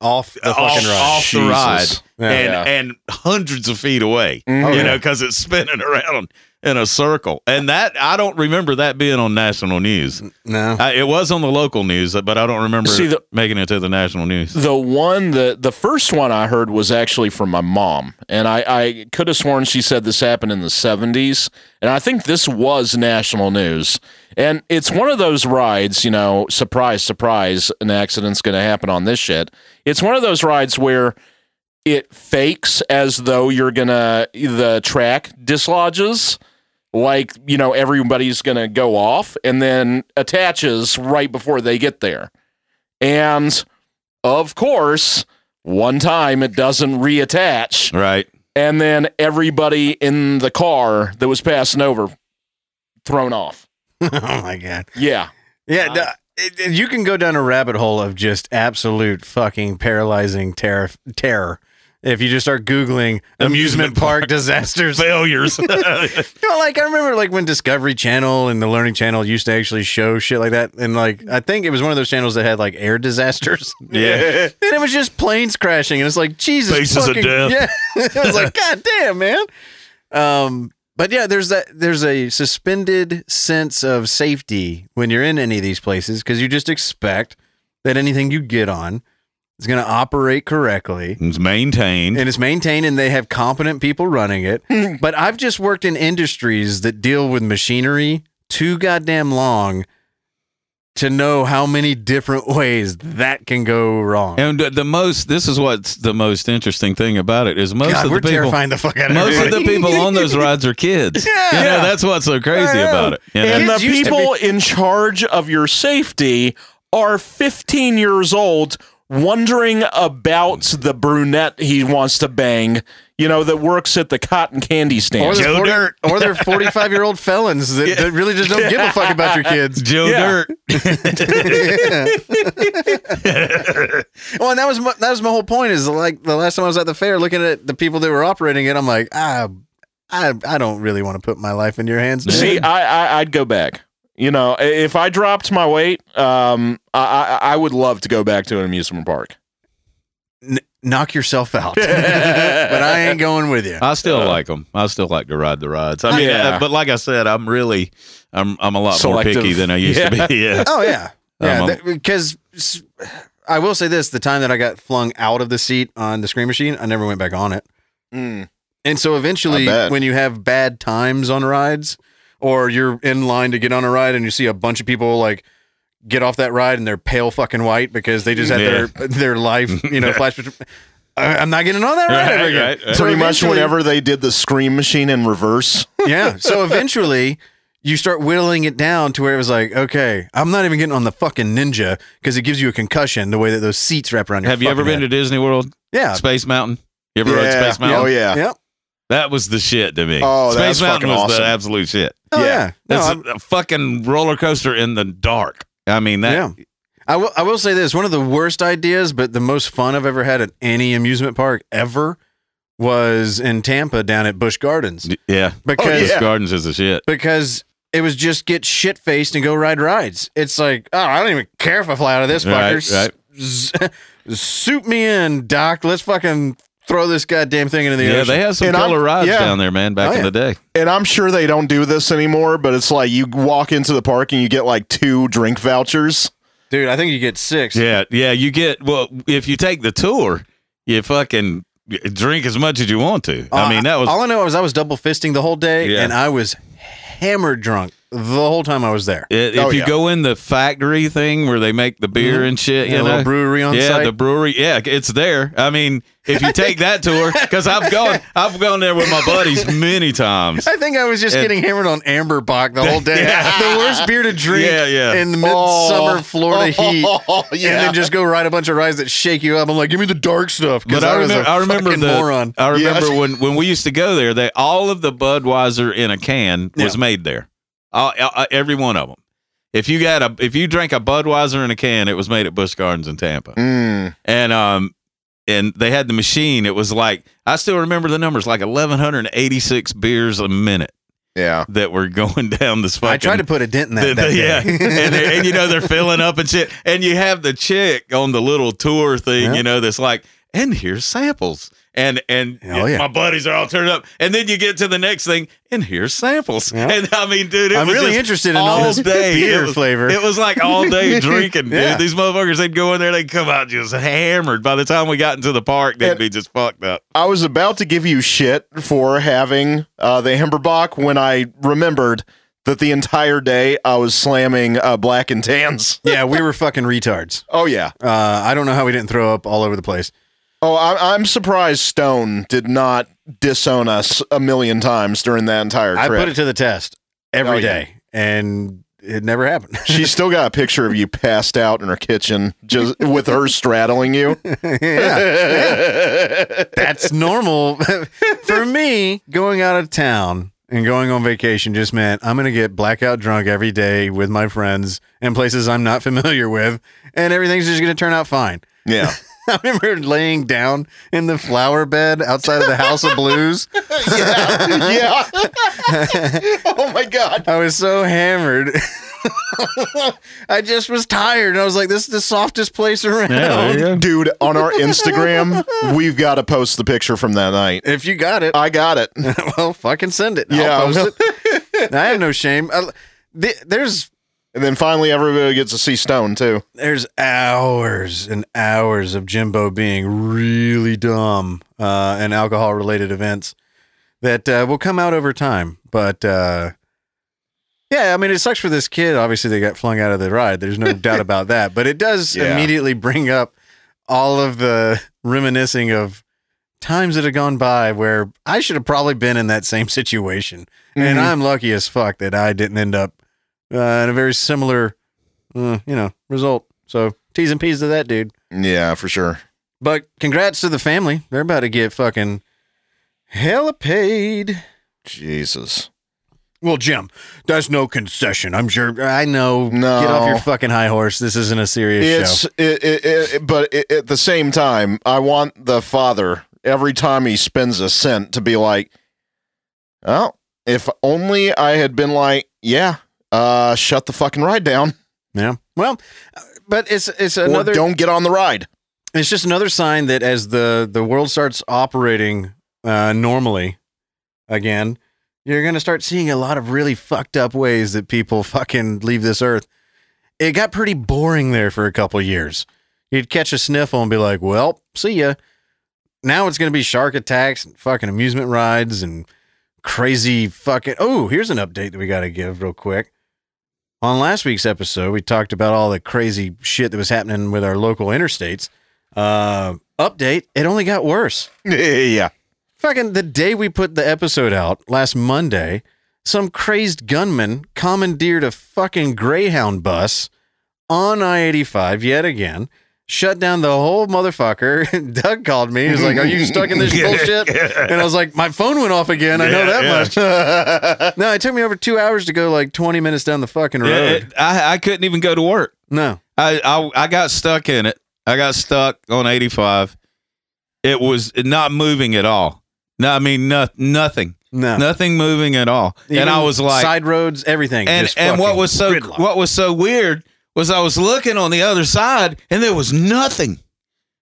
Off the off, fucking ride. off the ride, Yeah. and Yeah. and hundreds of feet away you mm-hmm. yeah. know, because it's spinning around in a circle. And that I don't remember that being on national news. No. I, it was on the local news, but I don't remember See, the- making it to the national news. The one that the first one I heard was actually from my mom, and I, I could have sworn she said this happened in the seventies, and I think this was national news. And it's one of those rides, you know, surprise, surprise, an accident's going to happen on this shit. It's one of those rides where it fakes as though you're gonna the track dislodges like you know everybody's gonna go off and then attaches right before they get there and of course one time it doesn't reattach Right. and then everybody in the car that was passing over thrown off [laughs] oh my god. yeah Yeah, it- you can go down a rabbit hole of just absolute fucking paralyzing terror. Terror. If you just start googling amusement, park, disasters, [laughs] Failures. [laughs] you know, like I remember like when Discovery Channel and the Learning Channel used to actually show shit like that, and like I think it was one of those channels that had like air disasters. [laughs] yeah. and it was just planes crashing, and it's like Jesus, Faces of fucking, death. Yeah, it was like God damn, man. Um, but yeah, there's that. There's a suspended sense of safety when you're in any of these places because you just expect that anything you get on is going to operate correctly It's maintained. and it's maintained and they have competent people running it. Hmm. but I've just worked in industries that deal with machinery too goddamn long to know how many different [laughs] ways that can go wrong. And the, the most, this is what's the most interesting thing about it is most God, of we're the people, terrifying the fuck out of most of the people on those rides are kids. [laughs] Yeah. You know, that's what's so crazy about it. you know? and the Kids used to people in charge of your safety are 15 years old wondering about the brunette he wants to bang you know that works at the cotton candy stand they're, Joe 40, Dirt. or they're 45 year old felons that, that really just don't give a fuck about your [laughs] kids. Joe Yeah. Dirt. [laughs] Well, and that was my, that was my whole point. Is like the last time I was at the fair, looking at the people that were operating it, I'm like, ah, I I don't really want to put my life in your hands. dude. see I, I i'd go back you know if i dropped my weight um i i, I would love to go back to an amusement park N- knock yourself out. [laughs] but I ain't going with you. I still like them. I still like to ride the rides. I mean, Yeah. uh, but like I said, I'm really, I'm, I'm a lot Selective. more picky than I used Yeah. to be. [laughs] Yeah. Oh yeah, yeah. Um, th- because s- I will say this: the time that I got flung out of the seat on the Scream Machine, I never went back on it. Mm. And so eventually, when you have bad times on rides, or you're in line to get on a ride and you see a bunch of people like get off that ride and they're pale fucking white because they just had Yeah. their [laughs] their life, you know, [laughs] flash. I- I'm not getting on that ride ever Right, again. right, right. So Pretty much whenever they did the scream machine in reverse. [laughs] Yeah. So eventually you start whittling it down to where it was like, okay, I'm not even getting on the fucking ninja because it gives you a concussion the way that those seats wrap around your Have you ever been head. to Disney World? Yeah. Space Mountain? You ever rode Space Mountain? Oh yeah. Yep. That was the shit to me. Oh, Space that's Mountain fucking was the absolute shit. Oh, Yeah. yeah. That's I'm- a, a fucking roller coaster in the dark. I mean that. yeah. I will, I will say this one of the worst ideas, but the most fun I've ever had at any amusement park ever was in Tampa down at Busch Gardens oh, Yeah. because Busch Gardens is a shit. because it was just get shit faced and go ride rides. It's like, oh, I don't even care if I fly out of this Right, fucker. right. S- s- [laughs] Suit me in, Doc. Let's fucking throw this goddamn thing into the Yeah, ocean. they had some And I'm- rides yeah. down there, man, back Oh, in the day. And I'm sure they don't do this anymore, but it's like you walk into the park and you get like two drink vouchers. Dude, I think you get six. Yeah, yeah. You get well if you take the tour, you fucking drink as much as you want to. I Uh, mean, that was all I know is I was double fisting the whole day, Yeah. and I was hammered drunk the whole time I was there. It, Oh, if you yeah. go in the factory thing where they make the beer mm-hmm. and shit, you a know, little brewery on yeah, site. the brewery, yeah, it's there. I mean, if you take that tour, because I've gone, I've gone there with my buddies many times. I think I was just And- getting hammered on AmberBock the whole day. [laughs] Yeah. The worst beer to drink Yeah, yeah. in the midsummer Oh. Florida [laughs] heat. Oh, And then just go ride a bunch of rides that shake you up. I'm like, give me the dark stuff. But I I, was remember, a I remember the, moron. I remember Yes. when when we used to go there, they all of the Budweiser in a can was Yeah. made there, all, uh, every one of them. If you got a, if you drank a Budweiser in a can, it was made at Busch Gardens in Tampa. Mm. and um and they had the machine it was like i still remember the numbers like 1186 beers a minute Yeah. that were going [laughs] down this fucking I tried to put a dent in that. the- that day. yeah [laughs] and, and you know they're filling up and shit and you have the chick on the little tour thing Yeah. you know that's like and here's samples and and yeah. my buddies are all turned up and then you get to the next thing and here's samples Yeah. and i mean dude it I'm was really just interested in all all this day beer It was- flavor. it was like all day [laughs] drinking dude. Yeah. these motherfuckers they'd go in there they'd come out just hammered by the time we got into the park they'd And- be just fucked up I was about to give you shit for having uh, the AmberBock when I remembered that the entire day I was slamming uh, black and tans. yeah, we [laughs] were fucking retards. Oh yeah. Uh, I don't know how we didn't throw up all over the place. Oh, I, I'm surprised Stone did not disown us a million times during that entire trip. I put it to the test every Oh, day, yeah. and it never happened. She's [laughs] still got a picture of you passed out in her kitchen, just with her straddling you. [laughs] yeah, that's normal. [laughs] For me, going out of town and going on vacation just meant I'm going to get blackout drunk every day with my friends in places I'm not familiar with, and everything's just going to turn out fine. yeah. I remember laying down in the flower bed outside of the House of Blues. [laughs] yeah. yeah. [laughs] oh my god. I was so hammered. [laughs] I just was tired, and I was like, "This is the softest place around." Yeah, there. Dude, on our Instagram, we've got to post the picture from that night. If you got it, I got it. well, fucking send it. Yeah, I'll post it. I have no shame. I, th- there's And then finally everybody gets to see Stone too. there's hours and hours of Jimbo being really dumb uh, and alcohol related events that uh, will come out over time. But uh, yeah, I mean, it sucks for this kid. Obviously, they got flung out of the ride. There's no [laughs] doubt about that. But it does Yeah. immediately bring up all of the reminiscing of times that have gone by where I should have probably been in that same situation. And Mhm. I'm lucky as fuck that I didn't end up uh, in a very similar, uh, you know, result. So T's and P's to that dude. Yeah, for sure. But congrats to the family. They're about to get fucking hella paid. Jesus. Well, Jim, that's no concession. I'm sure. I know. No. Get off your fucking high horse. This isn't a serious It's show. it, it, it, but at the same time, I want the father every time he spends a cent to be like, "Oh, if only I had been like, yeah, uh, shut the fucking ride down, Yeah. Well, but it's it's or another. don't get on the ride." It's just another sign that as the the world starts operating uh, normally again, you're gonna start seeing a lot of really fucked up ways that people fucking leave this earth. It got pretty boring there for a couple years. You'd catch a sniffle and be like, "Well, see ya." Now it's gonna be shark attacks and fucking amusement rides and crazy fucking. Oh, here's an update that we got to give real quick. On last week's episode, we talked about all the crazy shit that was happening with our local interstates. Uh, update: It only got worse. [laughs] yeah. Fucking the day we put the episode out last Monday, some crazed gunman commandeered a fucking Greyhound bus on I 85 yet again, shut down the whole motherfucker. [laughs] Doug called me. He was like, Are you stuck in this [laughs] bullshit? And I was like, My phone went off again. I know that much. [laughs] No, it took me over two hours to go like 20 minutes down the fucking road. Yeah, it- I, I couldn't even go to work. no. I, I I got stuck in it. I got stuck on 85. It was not moving at all. No, I mean no, nothing, No. nothing moving at all. Even and I was like, side roads, everything. and just and what fucking was so gridlock. what was so weird was I was looking on the other side and there was nothing.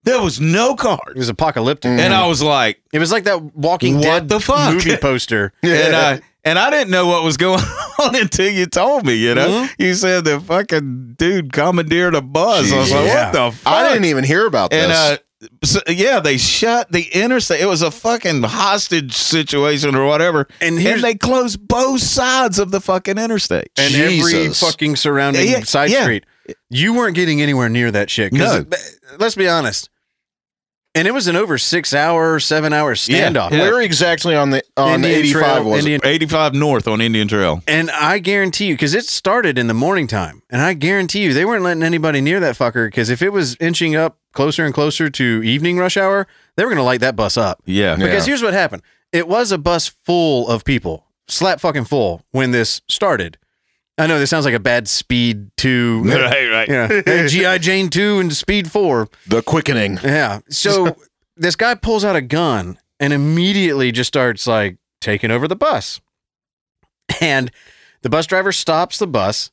There was no card. It was apocalyptic. and I was like, It was like that Walking What Dead the fuck? movie [laughs] poster. and I [laughs] and I didn't know what was going [laughs] on until you told me. You know, Mhm. you said the fucking dude commandeered a bus. I was like, Yeah. what the fuck? I didn't even hear about this. And uh, so, yeah, they shut the interstate. It was a fucking hostage situation or whatever. And And, they closed both sides of the fucking interstate. and every fucking surrounding Yeah, side yeah. street. You weren't getting anywhere near that shit. No. let's be honest. And it was an over six hour, seven hour standoff. Yeah. Where exactly on the on the 85 Trail, was Indian- 85 North on Indian Trail. And I guarantee you, because it started in the morning time, and I guarantee you, they weren't letting anybody near that fucker. Because if it was inching up closer and closer to evening rush hour, they were going to light that bus up. Yeah. Because here's what happened it was a bus full of people, slap fucking full, when this started. I know this sounds like a bad Speed 2. [laughs] right, right. Yeah. Hey, G.I. [laughs] Jane 2 and Speed 4. the quickening. Yeah. So [laughs] this guy pulls out a gun and immediately just starts like taking over the bus. And the bus driver stops the bus.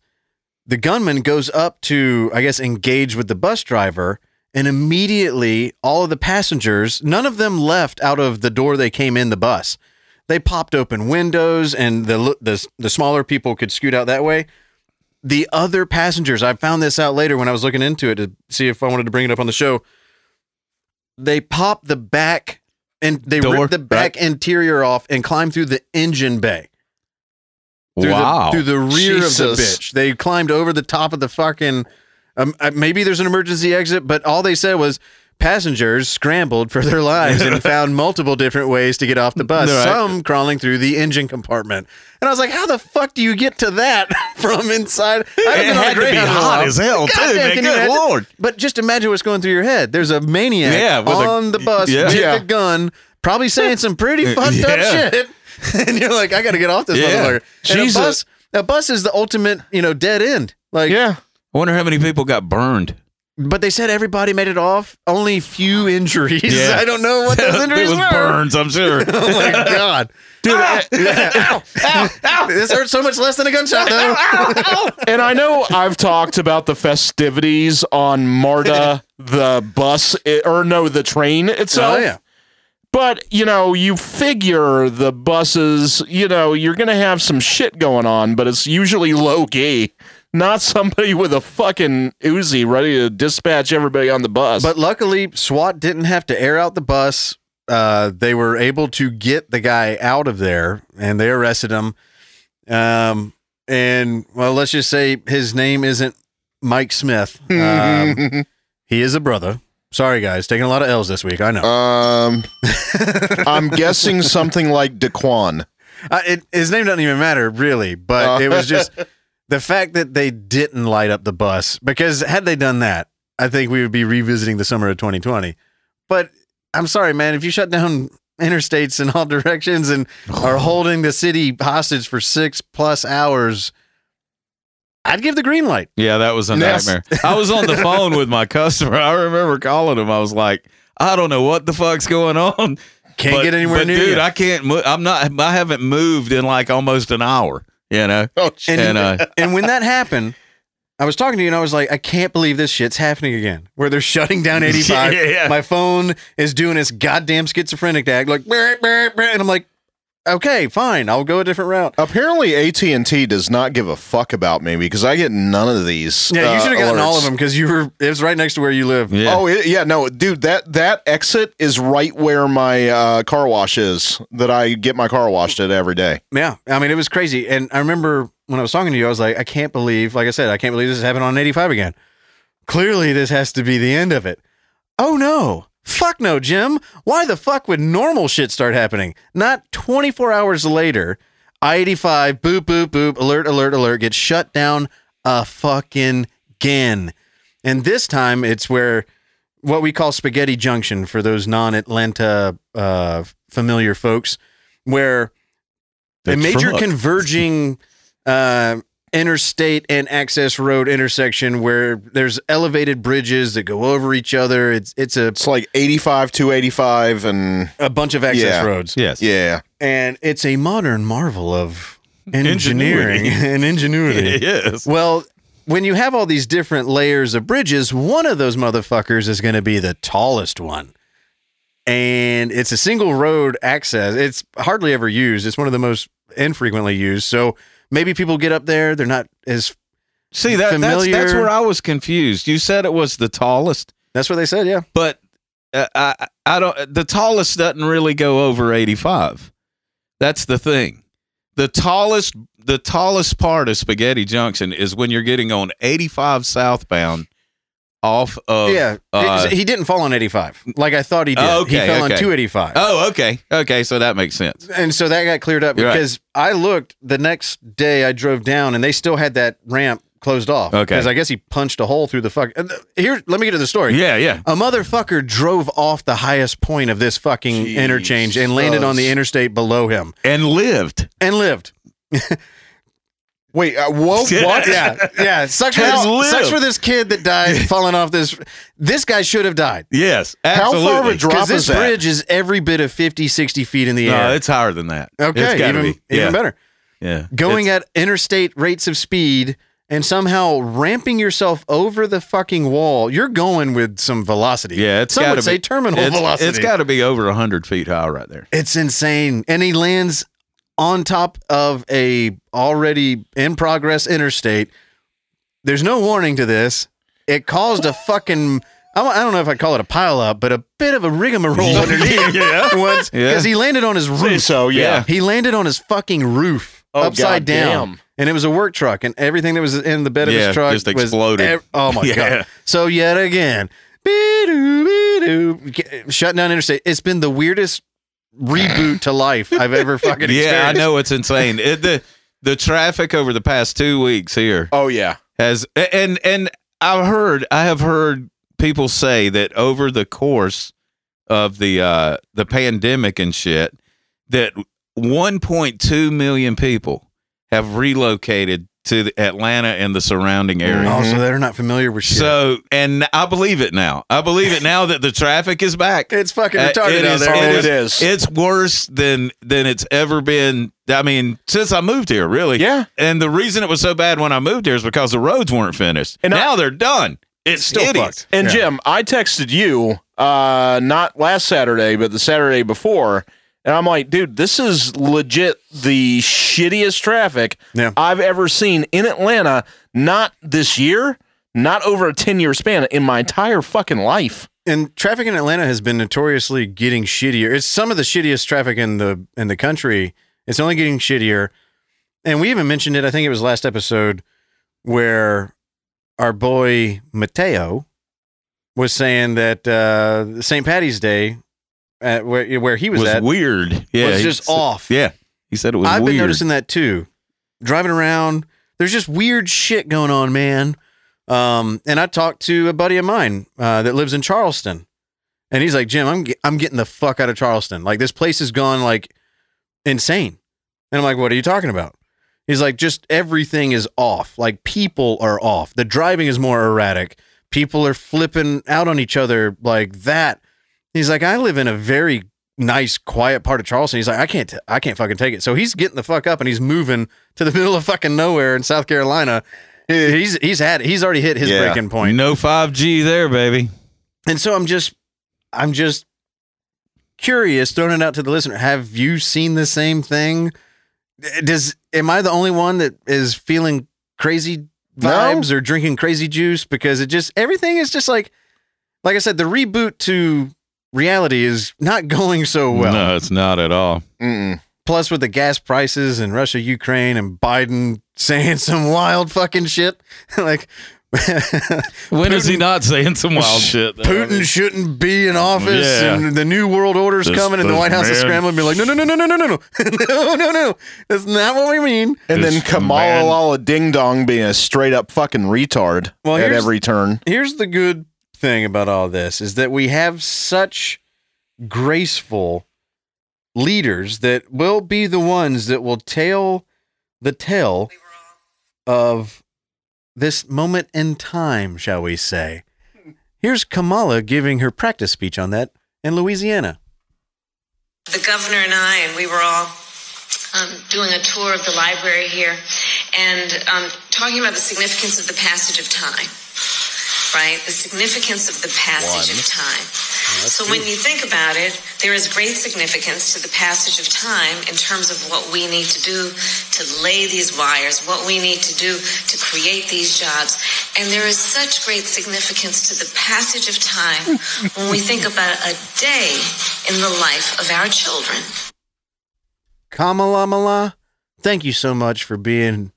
The gunman goes up to, I guess, engage with the bus driver. And immediately, all of the passengers, none of them left out of the door they came in the bus. They popped open windows, and the the, the smaller people could scoot out that way. The other passengers, I found this out later when I was looking into it to see if I wanted to bring it up on the show they popped the back and they Door, rip the back interior off and climbed through the engine bay. Through wow. The, through the rear of the bitch. They climbed over the top of the fucking. Um, uh, maybe there's an emergency exit, but all they said was passengers scrambled for their lives and [laughs] found multiple different ways to get off the bus. Right. Some crawling through the engine compartment. And I was like, how the fuck do you get to that [laughs] from inside? I haven't It been on a had to be Greyhound in a hot while. as hell, too, Goddamn, man. can you Good imagine? Lord. But just imagine what's going through your head. There's a maniac Yeah, with a- on the bus yeah. with Yeah. a gun, probably saying some pretty [laughs] fucked up shit. and you're like, I got to get off this Yeah. motherfucker. And a Jesus. bus, a bus is the ultimate, you know, dead end. Like, Yeah. I wonder how many people got burned. But they said everybody made it off. Only few injuries. Yeah. [laughs] I don't know what those injuries [laughs] it was were. burns, I'm sure. [laughs] Oh my god, dude! ow, ow, This hurts so much less than a gunshot, though. And I know I've talked about the festivities on MARTA, the bus, or no, the train itself. Oh, yeah. But, you know, you figure the buses, you know, you're going to have some shit going on, but it's usually low key. Not somebody with a fucking Uzi ready to dispatch everybody on the bus. But luckily, SWAT didn't have to air out the bus. Uh, they were able to get the guy out of there, and they arrested him. Um, and well, let's just say his name isn't Mike Smith. Um, [laughs] he is a brother. Sorry, guys, taking a lot of L's this week. I know. Um, [laughs] I'm guessing something like Daquan. Uh, it, his name doesn't even matter, really. But it was just [laughs] the fact that they didn't light up the bus. Because had they done that, I think we would be revisiting the summer of 2020. But I'm sorry, man. If you shut down interstates in all [laughs] directions and are [sighs] holding the city hostage for six plus hours, I'd give the green light. Yeah, that was a Yes. nightmare. I was on the phone with my customer. I remember calling him. I was like, I don't know what the fuck's going on. Can't But- get anywhere but near dude, you. I can't. Mo- I'm not. I haven't moved in like almost an hour. You know. Oh, And, And, uh, [laughs] and when that happened, I was talking to you and I was like, I can't believe this shit's happening again. Where they're shutting down [laughs] 85. Yeah, yeah. My phone is doing this goddamn schizophrenic tag, like, [laughs] and I'm like, okay, fine, I'll go a different route. Apparently, AT and T does not give a fuck about me because I get none of these. Yeah, you uh, should have gotten all of them because you were. It was right next to where you live. yeah. Oh it, yeah, no, dude, that that exit is right where my uh, car wash is. That I get my car washed at every day. Yeah, I mean, it was crazy. And I remember when I was talking to you, I was like, I can't believe, like I said, I can't believe this is happening on 85 again. Clearly, this has to be the end of it. Oh no. Fuck no, Jim. Why the fuck would normal shit start happening? Not 24 hours later, I 85, boop, boop, boop, alert, alert, alert, gets shut down a fucking again. And this time it's where what we call spaghetti junction for those non Atlanta uh, familiar folks, where The a major converging uh, interstate and access road intersection where there's elevated bridges that go over each other. It's it's a, It's like 85, 285, and a bunch of access Yeah. roads, Yes. yeah. and it's a modern marvel of engineering Ingenuity. [laughs] and ingenuity. yes. Well, when you have all these different layers of bridges, one of those motherfuckers is going to be the tallest one. And it's a single road access. It's hardly ever used. It's one of the most infrequently used. So maybe people get up there, they're not as See that that's, that's where I was confused. You said it was the tallest, that's what they said, yeah. but uh, I I don't. The tallest doesn't really go over eighty five. That's the thing. The tallest the tallest part of Spaghetti Junction is when you're getting on eighty five southbound off of yeah. uh, he didn't fall on 85 like I thought he did. Oh, he okay, fell on okay. 285. oh okay okay so that makes sense. and so that got cleared up You're right. because I looked the next day. I drove down and they still had that ramp closed off. Okay. because I guess he punched a hole through the fuck. uh, Here, let me get to the story. Yeah yeah. A motherfucker drove off the highest point of this fucking interchange and landed on the interstate below him And lived. and lived. [laughs] Wait, uh, whoa, [laughs] what? Yeah, yeah. Sucks for, Has this, sucks for this kid that died [laughs] falling off this. This guy should have died. Yes, absolutely. How absolutely. far of a drop Because this is that? bridge is every bit of 50, 60 feet in the No, air. it's higher than that. okay, it's gotta even, be. even better. Yeah, going It's- at interstate rates of speed and somehow ramping yourself over the fucking wall, you're going with some velocity. Yeah, it's some got would to say be terminal it's, velocity. It's got to be over hundred feet high right there. it's insane, and he lands on top of a already in progress interstate. There's no warning to this. It caused a fucking. I don't know if I'd call it a pile up, but a bit of a rigmarole underneath. [laughs] Yeah. Once Yeah. because he landed on his roof. So yeah. He landed on his fucking roof Oh, upside down. goddamn. And it was a work truck, and everything that was in the bed of his truck just exploded. ev- oh my [laughs] Yeah. god! So yet again, be-doo, be-doo, ge- shutting down interstate. It's been the weirdest reboot to life I've ever [laughs] fucking Yeah, I know it's insane. It, the the traffic over the past two weeks here Oh yeah. has and and I've heard I have heard people say that over the course of the uh the pandemic and shit that 1.2 million people have relocated to the Atlanta and the surrounding area. Oh, so they're not familiar with shit. So, and I believe it now. I believe it now that the traffic is back. it's fucking Uh, retarded it out is- there. Oh, it it is. It's worse than than it's ever been. I mean, since I moved here, really. Yeah. And the reason it was so bad when I moved here is because the roads weren't finished. And And I- now they're done. It's Still hideous. fucked. And Yeah. Jim, I texted you uh not last Saturday, but the Saturday before, and I'm like, dude, this is legit the shittiest traffic Yeah. I've ever seen in Atlanta, not this year, not over a 10-year span in my entire fucking life. and traffic in Atlanta has been notoriously getting shittier. It's some of the shittiest traffic in the in the country. It's only getting shittier. And we even mentioned it, I think it was last episode, where our boy Mateo was saying that uh, St. Patty's Day, at where where he was, was at, weird. Yeah, It was just said- off. Yeah, he said it was I've weird. been noticing that too. Driving around, there's just weird shit going on, man. Um, and I talked to a buddy of mine uh, that lives in Charleston, and he's like, "Jim, I'm ge- I'm getting the fuck out of Charleston. Like this place has gone like insane." And I'm like, "What are you talking about?" He's like, "Just everything is off. Like people are off. The driving is more erratic. People are flipping out on each other like that." He's like, "I live in a very nice, quiet part of Charleston. He's like, I can't, t- I can't fucking take it. So he's getting the fuck up and he's moving to the [laughs] middle of fucking nowhere in South Carolina. He's he's had he's already hit his Yeah. breaking point. No 5G there, baby. And so I'm just, I'm just curious, throwing it out to the listener. Have you seen the same thing? Does am I the only one that is feeling crazy No. vibes or drinking crazy juice? Because it just everything is just like, like I said, the reboot to reality is not going so well. no, it's not at all. Mm-mm. Plus, with the gas prices and Russia, Ukraine, and Biden [laughs] saying some wild fucking shit, [laughs] like [laughs] When is he not saying some wild shit? though? I Putin mean, shouldn't be in office, Yeah. and the new world order's This- coming, and the White House is scrambling, be like, no, no, no, no, no, no, no, no, no, no, no, that's not what we mean. And then This Kamala man- Lala Ding Dong being a straight up fucking retard Well, at here's- every turn. Here's the good thing about all this is that we have such graceful leaders that will be the ones that will tell the tale of this moment in time, shall we say. Here's Kamala giving her practice speech on that in Louisiana. the governor and I, and we were all um, doing a tour of the library here and um, talking about the significance of the passage of time, right? The significance of the passage of time. So when you think about it, there is great significance to the passage of time in terms of what we need to do to lay these wires, what we need to do to create these jobs. And there is such great significance to the passage of time when we think about a day in the life of our children. Kamala Mala, thank you so much for being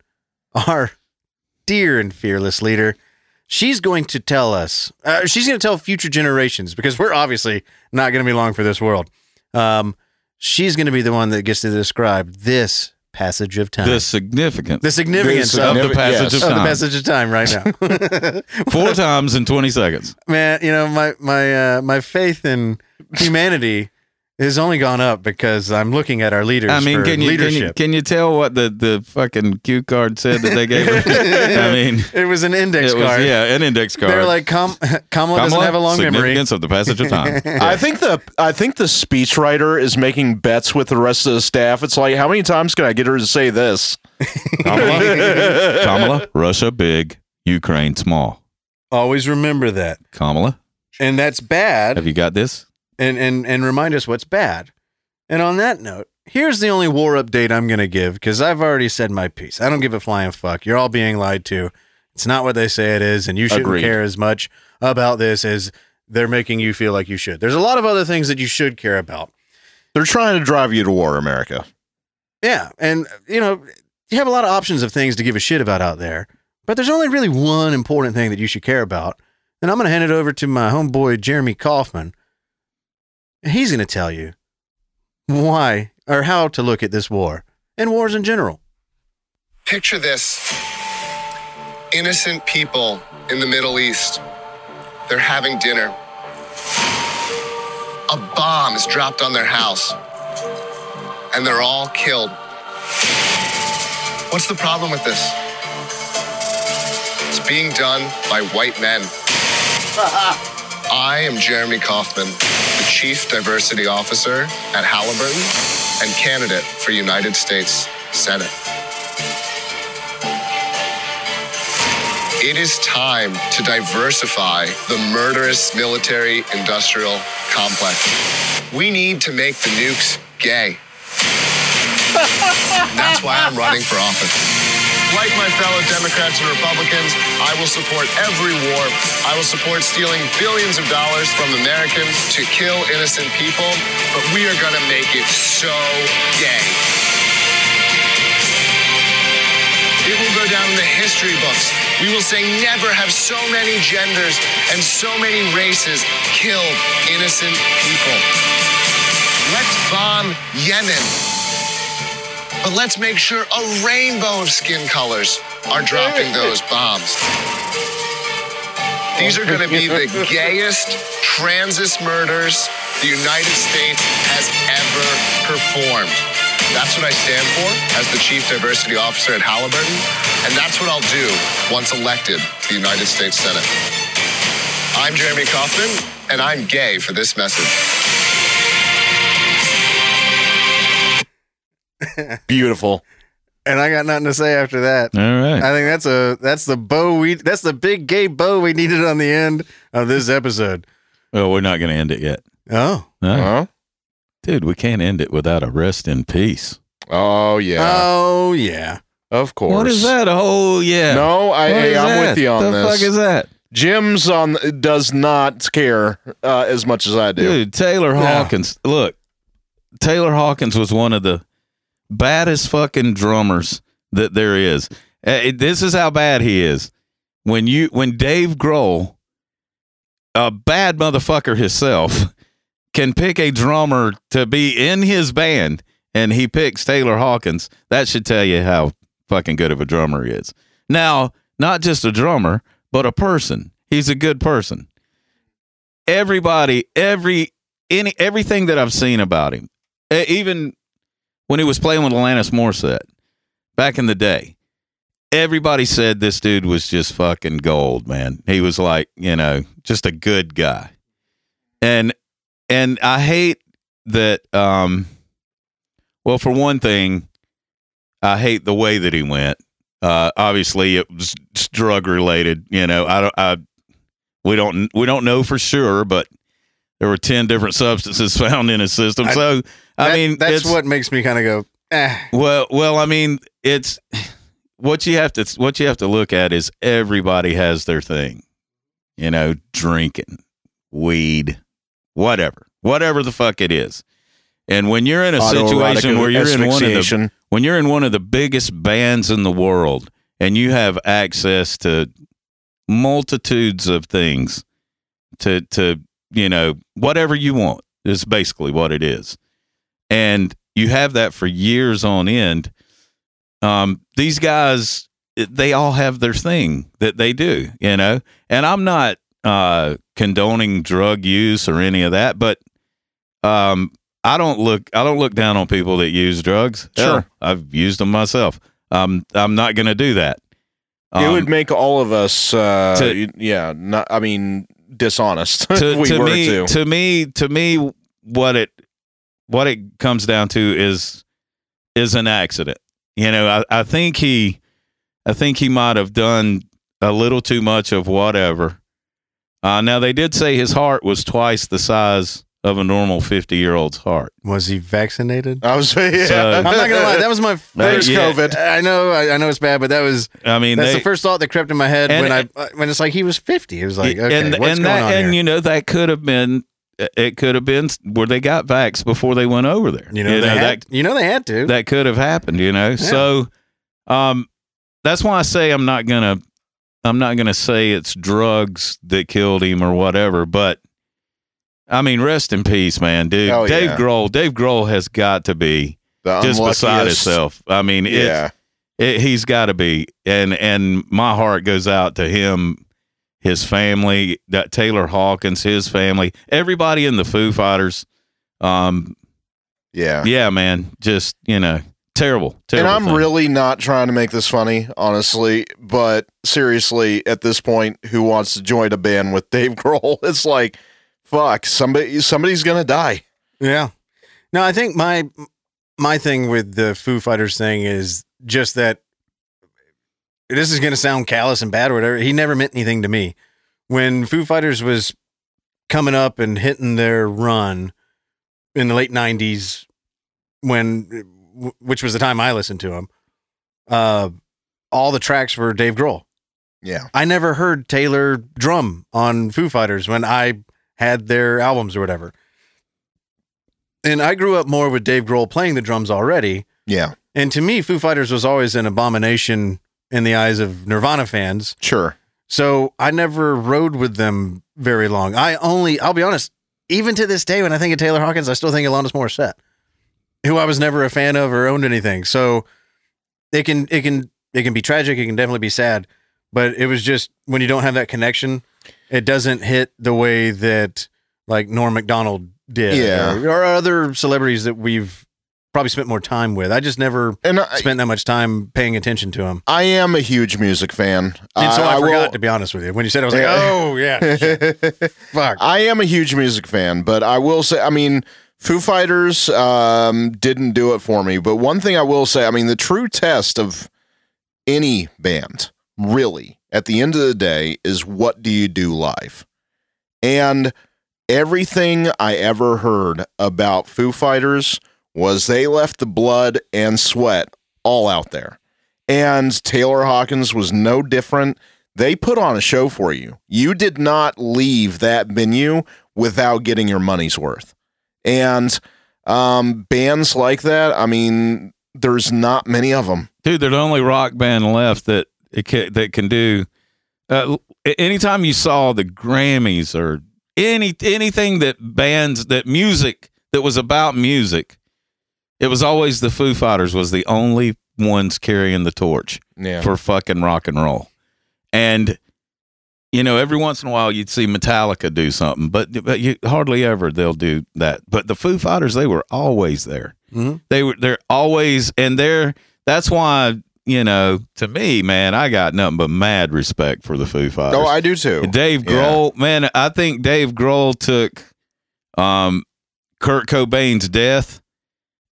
our dear and fearless leader. She's going to tell us, uh, she's going to tell future generations because we're obviously not going to be long for this world. Um, she's going to be the one that gets to describe this passage of time. The significance the significance The of of, the passage yes. of of the time. passage of time right now. [laughs] Four times in 20 seconds. Man, you know, my, my, uh, my faith in humanity has only gone up because I'm looking at our leaders I mean, for can you, can you can you tell what the, the fucking cue card said that they gave her? [laughs] I mean, it was an index it was card. yeah, an index card. They're like, Kam- Kamala, doesn't have a long memory. significance of the passage of time. [laughs] I think the I think the speechwriter is making bets with the rest of the staff. It's like, how many times can I get her to say this? Kamala, [laughs] Kamala, Russia big, Ukraine small. Always remember that. Kamala, And that's bad. have you got this? And, and, and remind us what's bad. And on that note, here's the only war update I'm going to give because I've already said my piece. I don't give a flying fuck. You're all being lied to. It's not what they say it is. And you shouldn't Agreed. care as much about this as they're making you feel like you should. There's a lot of other things that you should care about. They're trying to drive you to war, America. Yeah. And, you know, you have a lot of options of things to give a shit about out there, but there's only really one important thing that you should care about. And I'm going to hand it over to my homeboy, Jeremy Kauffman. And he's going to tell you why or how to look at this war and wars in general. Picture this innocent people in the Middle East. They're having dinner. A bomb is dropped on their house, and they're all killed. What's the problem with this? It's being done by white men. [laughs] I am Jeremy Kauffman, the Chief Diversity Officer at Halliburton and candidate for United States Senate. It is time to diversify the murderous military industrial complex. We need to make the nukes gay. That's why I'm running for office. Like my fellow Democrats and Republicans, I will support every war. I will support stealing billions of dollars from Americans to kill innocent people, but we are going to make it so gay. It will go down in the history books. We will say never have so many genders and so many races killed innocent people. Let's bomb Yemen. But let's make sure a rainbow of skin colors are dropping those bombs. These are going to be the [laughs] gayest transist murders the United States has ever performed. That's what I stand for as the Chief Diversity Officer at Halliburton, and that's what I'll do once elected to the United States Senate. I'm Jeremy Kauffman, and I'm gay for this message. [laughs] Beautiful. And I got nothing to say after that. All right. I think that's a that's the bow we that's the big gay bow we needed on the end of this episode. Well, we're not going to end it yet. Oh. No. Huh? Dude, we can't end it without a rest in peace. Oh yeah. Oh yeah. of course. What is that? Oh, yeah. No, I, hey, I'm that? with you on the this. What the fuck is that? Jim's on does not care uh, as much as I do. Dude, Taylor Yeah. Hawkins. Look, Taylor Hawkins was one of the baddest fucking drummers that there is. Uh, this is how bad he is. When you when Dave Grohl, a bad motherfucker himself, can pick a drummer to be in his band and he picks Taylor Hawkins, that should tell you how fucking good of a drummer he is. Now, not just a drummer, but a person. He's a good person. Everybody, every any everything that I've seen about him, e- even when he was playing with Alanis Morissette back in the day, everybody said this dude was just fucking gold, man. He was like, you know, just a good guy. And and I hate that um well for one thing, I hate the way that he went. Uh obviously it was drug related, you know. I don't I we don't we don't know for sure, but there were 10 different substances [laughs] found in his system. I- so I That- mean, that's what makes me kind of go, eh. well, well, I mean, it's what you have to what you have to look at is everybody has their thing. You know, drinking, weed, whatever, whatever the fuck it is. And when you're in a situation where you're in one of the when you're in one of the biggest bands in the world and you have access to multitudes of things to to you know whatever you want is basically what it is and you have that for years on end um these guys they all have their thing that they do you know and i'm not uh condoning drug use or any of that but um i don't look i don't look down on people that use drugs Sure. Hell, i've used them myself um i'm not gonna do that it Um, would make all of us, uh, to- yeah, not. I mean, dishonest. [laughs] to, if we to were me, to. to me, to me, what it what it comes down to is is an accident. You know, I, I think he, I think he might have done a little too much of whatever. Uh, now they did say his heart was twice the size of a normal fifty year old's heart. Was he vaccinated? I was. Yeah. So- I'm not gonna lie. That was my [laughs] first yeah. COVID. I know, I, I know it's bad, but that was I mean, that's they, the first thought that crept in my head And- when I when it's like he was 50. It was like, okay, and what's and going that on and you know that could have been it could have been where they got vax before they went over there. You know, they had, that you know they had to. that could have happened, you know. So um that's why I say I'm not going to I'm not to say it's drugs that killed him or whatever, but I mean rest in peace, man, dude. Oh, Dave yeah. Grohl, Dave Grohl has got to be The just beside unluckiest- himself. I mean, Yeah. it, he's got to be and and my heart goes out to him his family that taylor hawkins his family everybody in the foo fighters um Yeah. yeah man just you know Terrible. and I'm thing. really not trying to make this funny, honestly. But seriously, at this point, who wants to join a band with Dave [laughs] Grohl? It's like, fuck, somebody, somebody's gonna die. Yeah. No, I think my my thing with the Foo Fighters thing is just that this is going to sound callous and bad or whatever. He never meant anything to me. When Foo Fighters was coming up and hitting their run in the late 90s when which was the time I listened to them. Uh all the tracks were Dave Grohl. Yeah, I never heard Taylor drum on Foo Fighters when I had their albums or whatever. And I grew up more with Dave Grohl playing the drums already. yeah, And to me, Foo Fighters was always an abomination in the eyes of Nirvana fans. sure. So I never rode with them very long. I only, I'll be honest, even to this day, when I think of Taylor Hawkins, I still think of Alanis Morissette, who I was never a fan of or owned anything. So it can, it can, it can be tragic. It can definitely be sad, but it was just when you don't have that connection, it doesn't hit the way that like Norm Macdonald did, Yeah. or, or other celebrities that we've probably spent more time with. I just never And I, spent that much time paying attention to him. I am a huge music fan. And so I, will- forgot to be honest with you. When you said, it, I was like. "Oh yeah, [laughs] fuck." I am a huge music fan, but I will say, I mean, Foo Fighters um, didn't do it for me. But one thing I will say, I mean, the true test of any band, really, at the end of the day, is what do you do live? And everything I ever heard about Foo Fighters was they left the blood and sweat all out there. And Taylor Hawkins was no different. They put on a show for you. You did not leave that venue without getting your money's worth. And um, bands like that, I mean, there's not many of them. dude. They're the only rock band left that it can, that can do. Uh, anytime you saw the Grammys or any anything that bands that music that was about music, it was always the Foo Fighters was the only ones carrying the torch Yeah. for fucking rock and roll. And you know, every once in a while you'd see Metallica do something, but but you hardly ever they'll do that. But the Foo Fighters, they were always there. Mhm. They were they're always and they're that's why you know to me, man, I got nothing but mad respect for the Foo Fighters. Oh, I do too. Dave Yeah. Grohl, man, I think Dave Grohl took um Kurt Cobain's death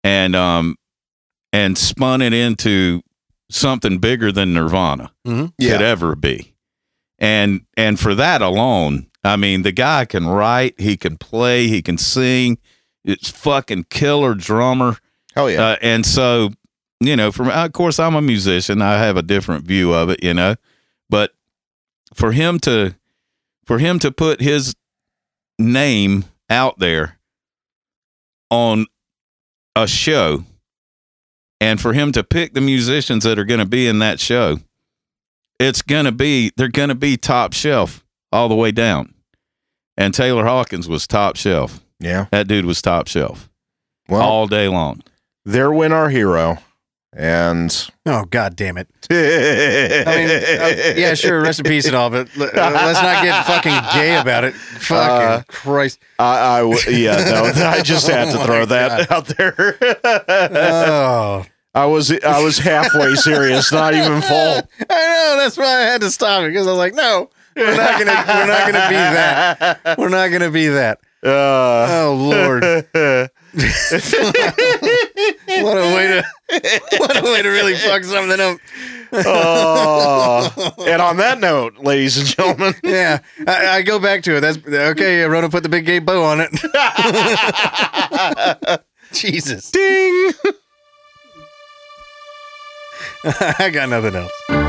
and um and spun it into something bigger than Nirvana Mhm. Yeah. could ever be. And and for that alone, I mean, the guy can write, he can play, he can sing. It's fucking killer drummer. Oh, yeah. Uh, and so, you know, from of course I'm a musician, I have a different view of it, you know. But for him to for him to put his name out there on a show and for him to pick the musicians that are going to be in that show it's going to be they're going to be top shelf all the way down and taylor hawkins was top shelf yeah. that dude was top shelf Well, all day long there went our hero. And Oh god damn it! [laughs] I mean, uh, yeah, sure, rest in peace and all, but l- uh, let's not get fucking gay about it. Fucking Uh, Christ! I, I w- yeah, no, [laughs] I just had to Oh throw my that out there. Oh, I was I was halfway serious, not even full. I know that's why I had to stop it because I was like, no, we're not gonna, we're not gonna be that. We're not gonna be that. [laughs] Uh, Oh Lord, [laughs] what a way to, [laughs] what a way to really fuck something up. oh. and on that note, ladies and gentlemen, [laughs] Yeah, I, I go back to it. That's okay. Rona put the big gay bow on it. Jesus, ding. I got nothing else.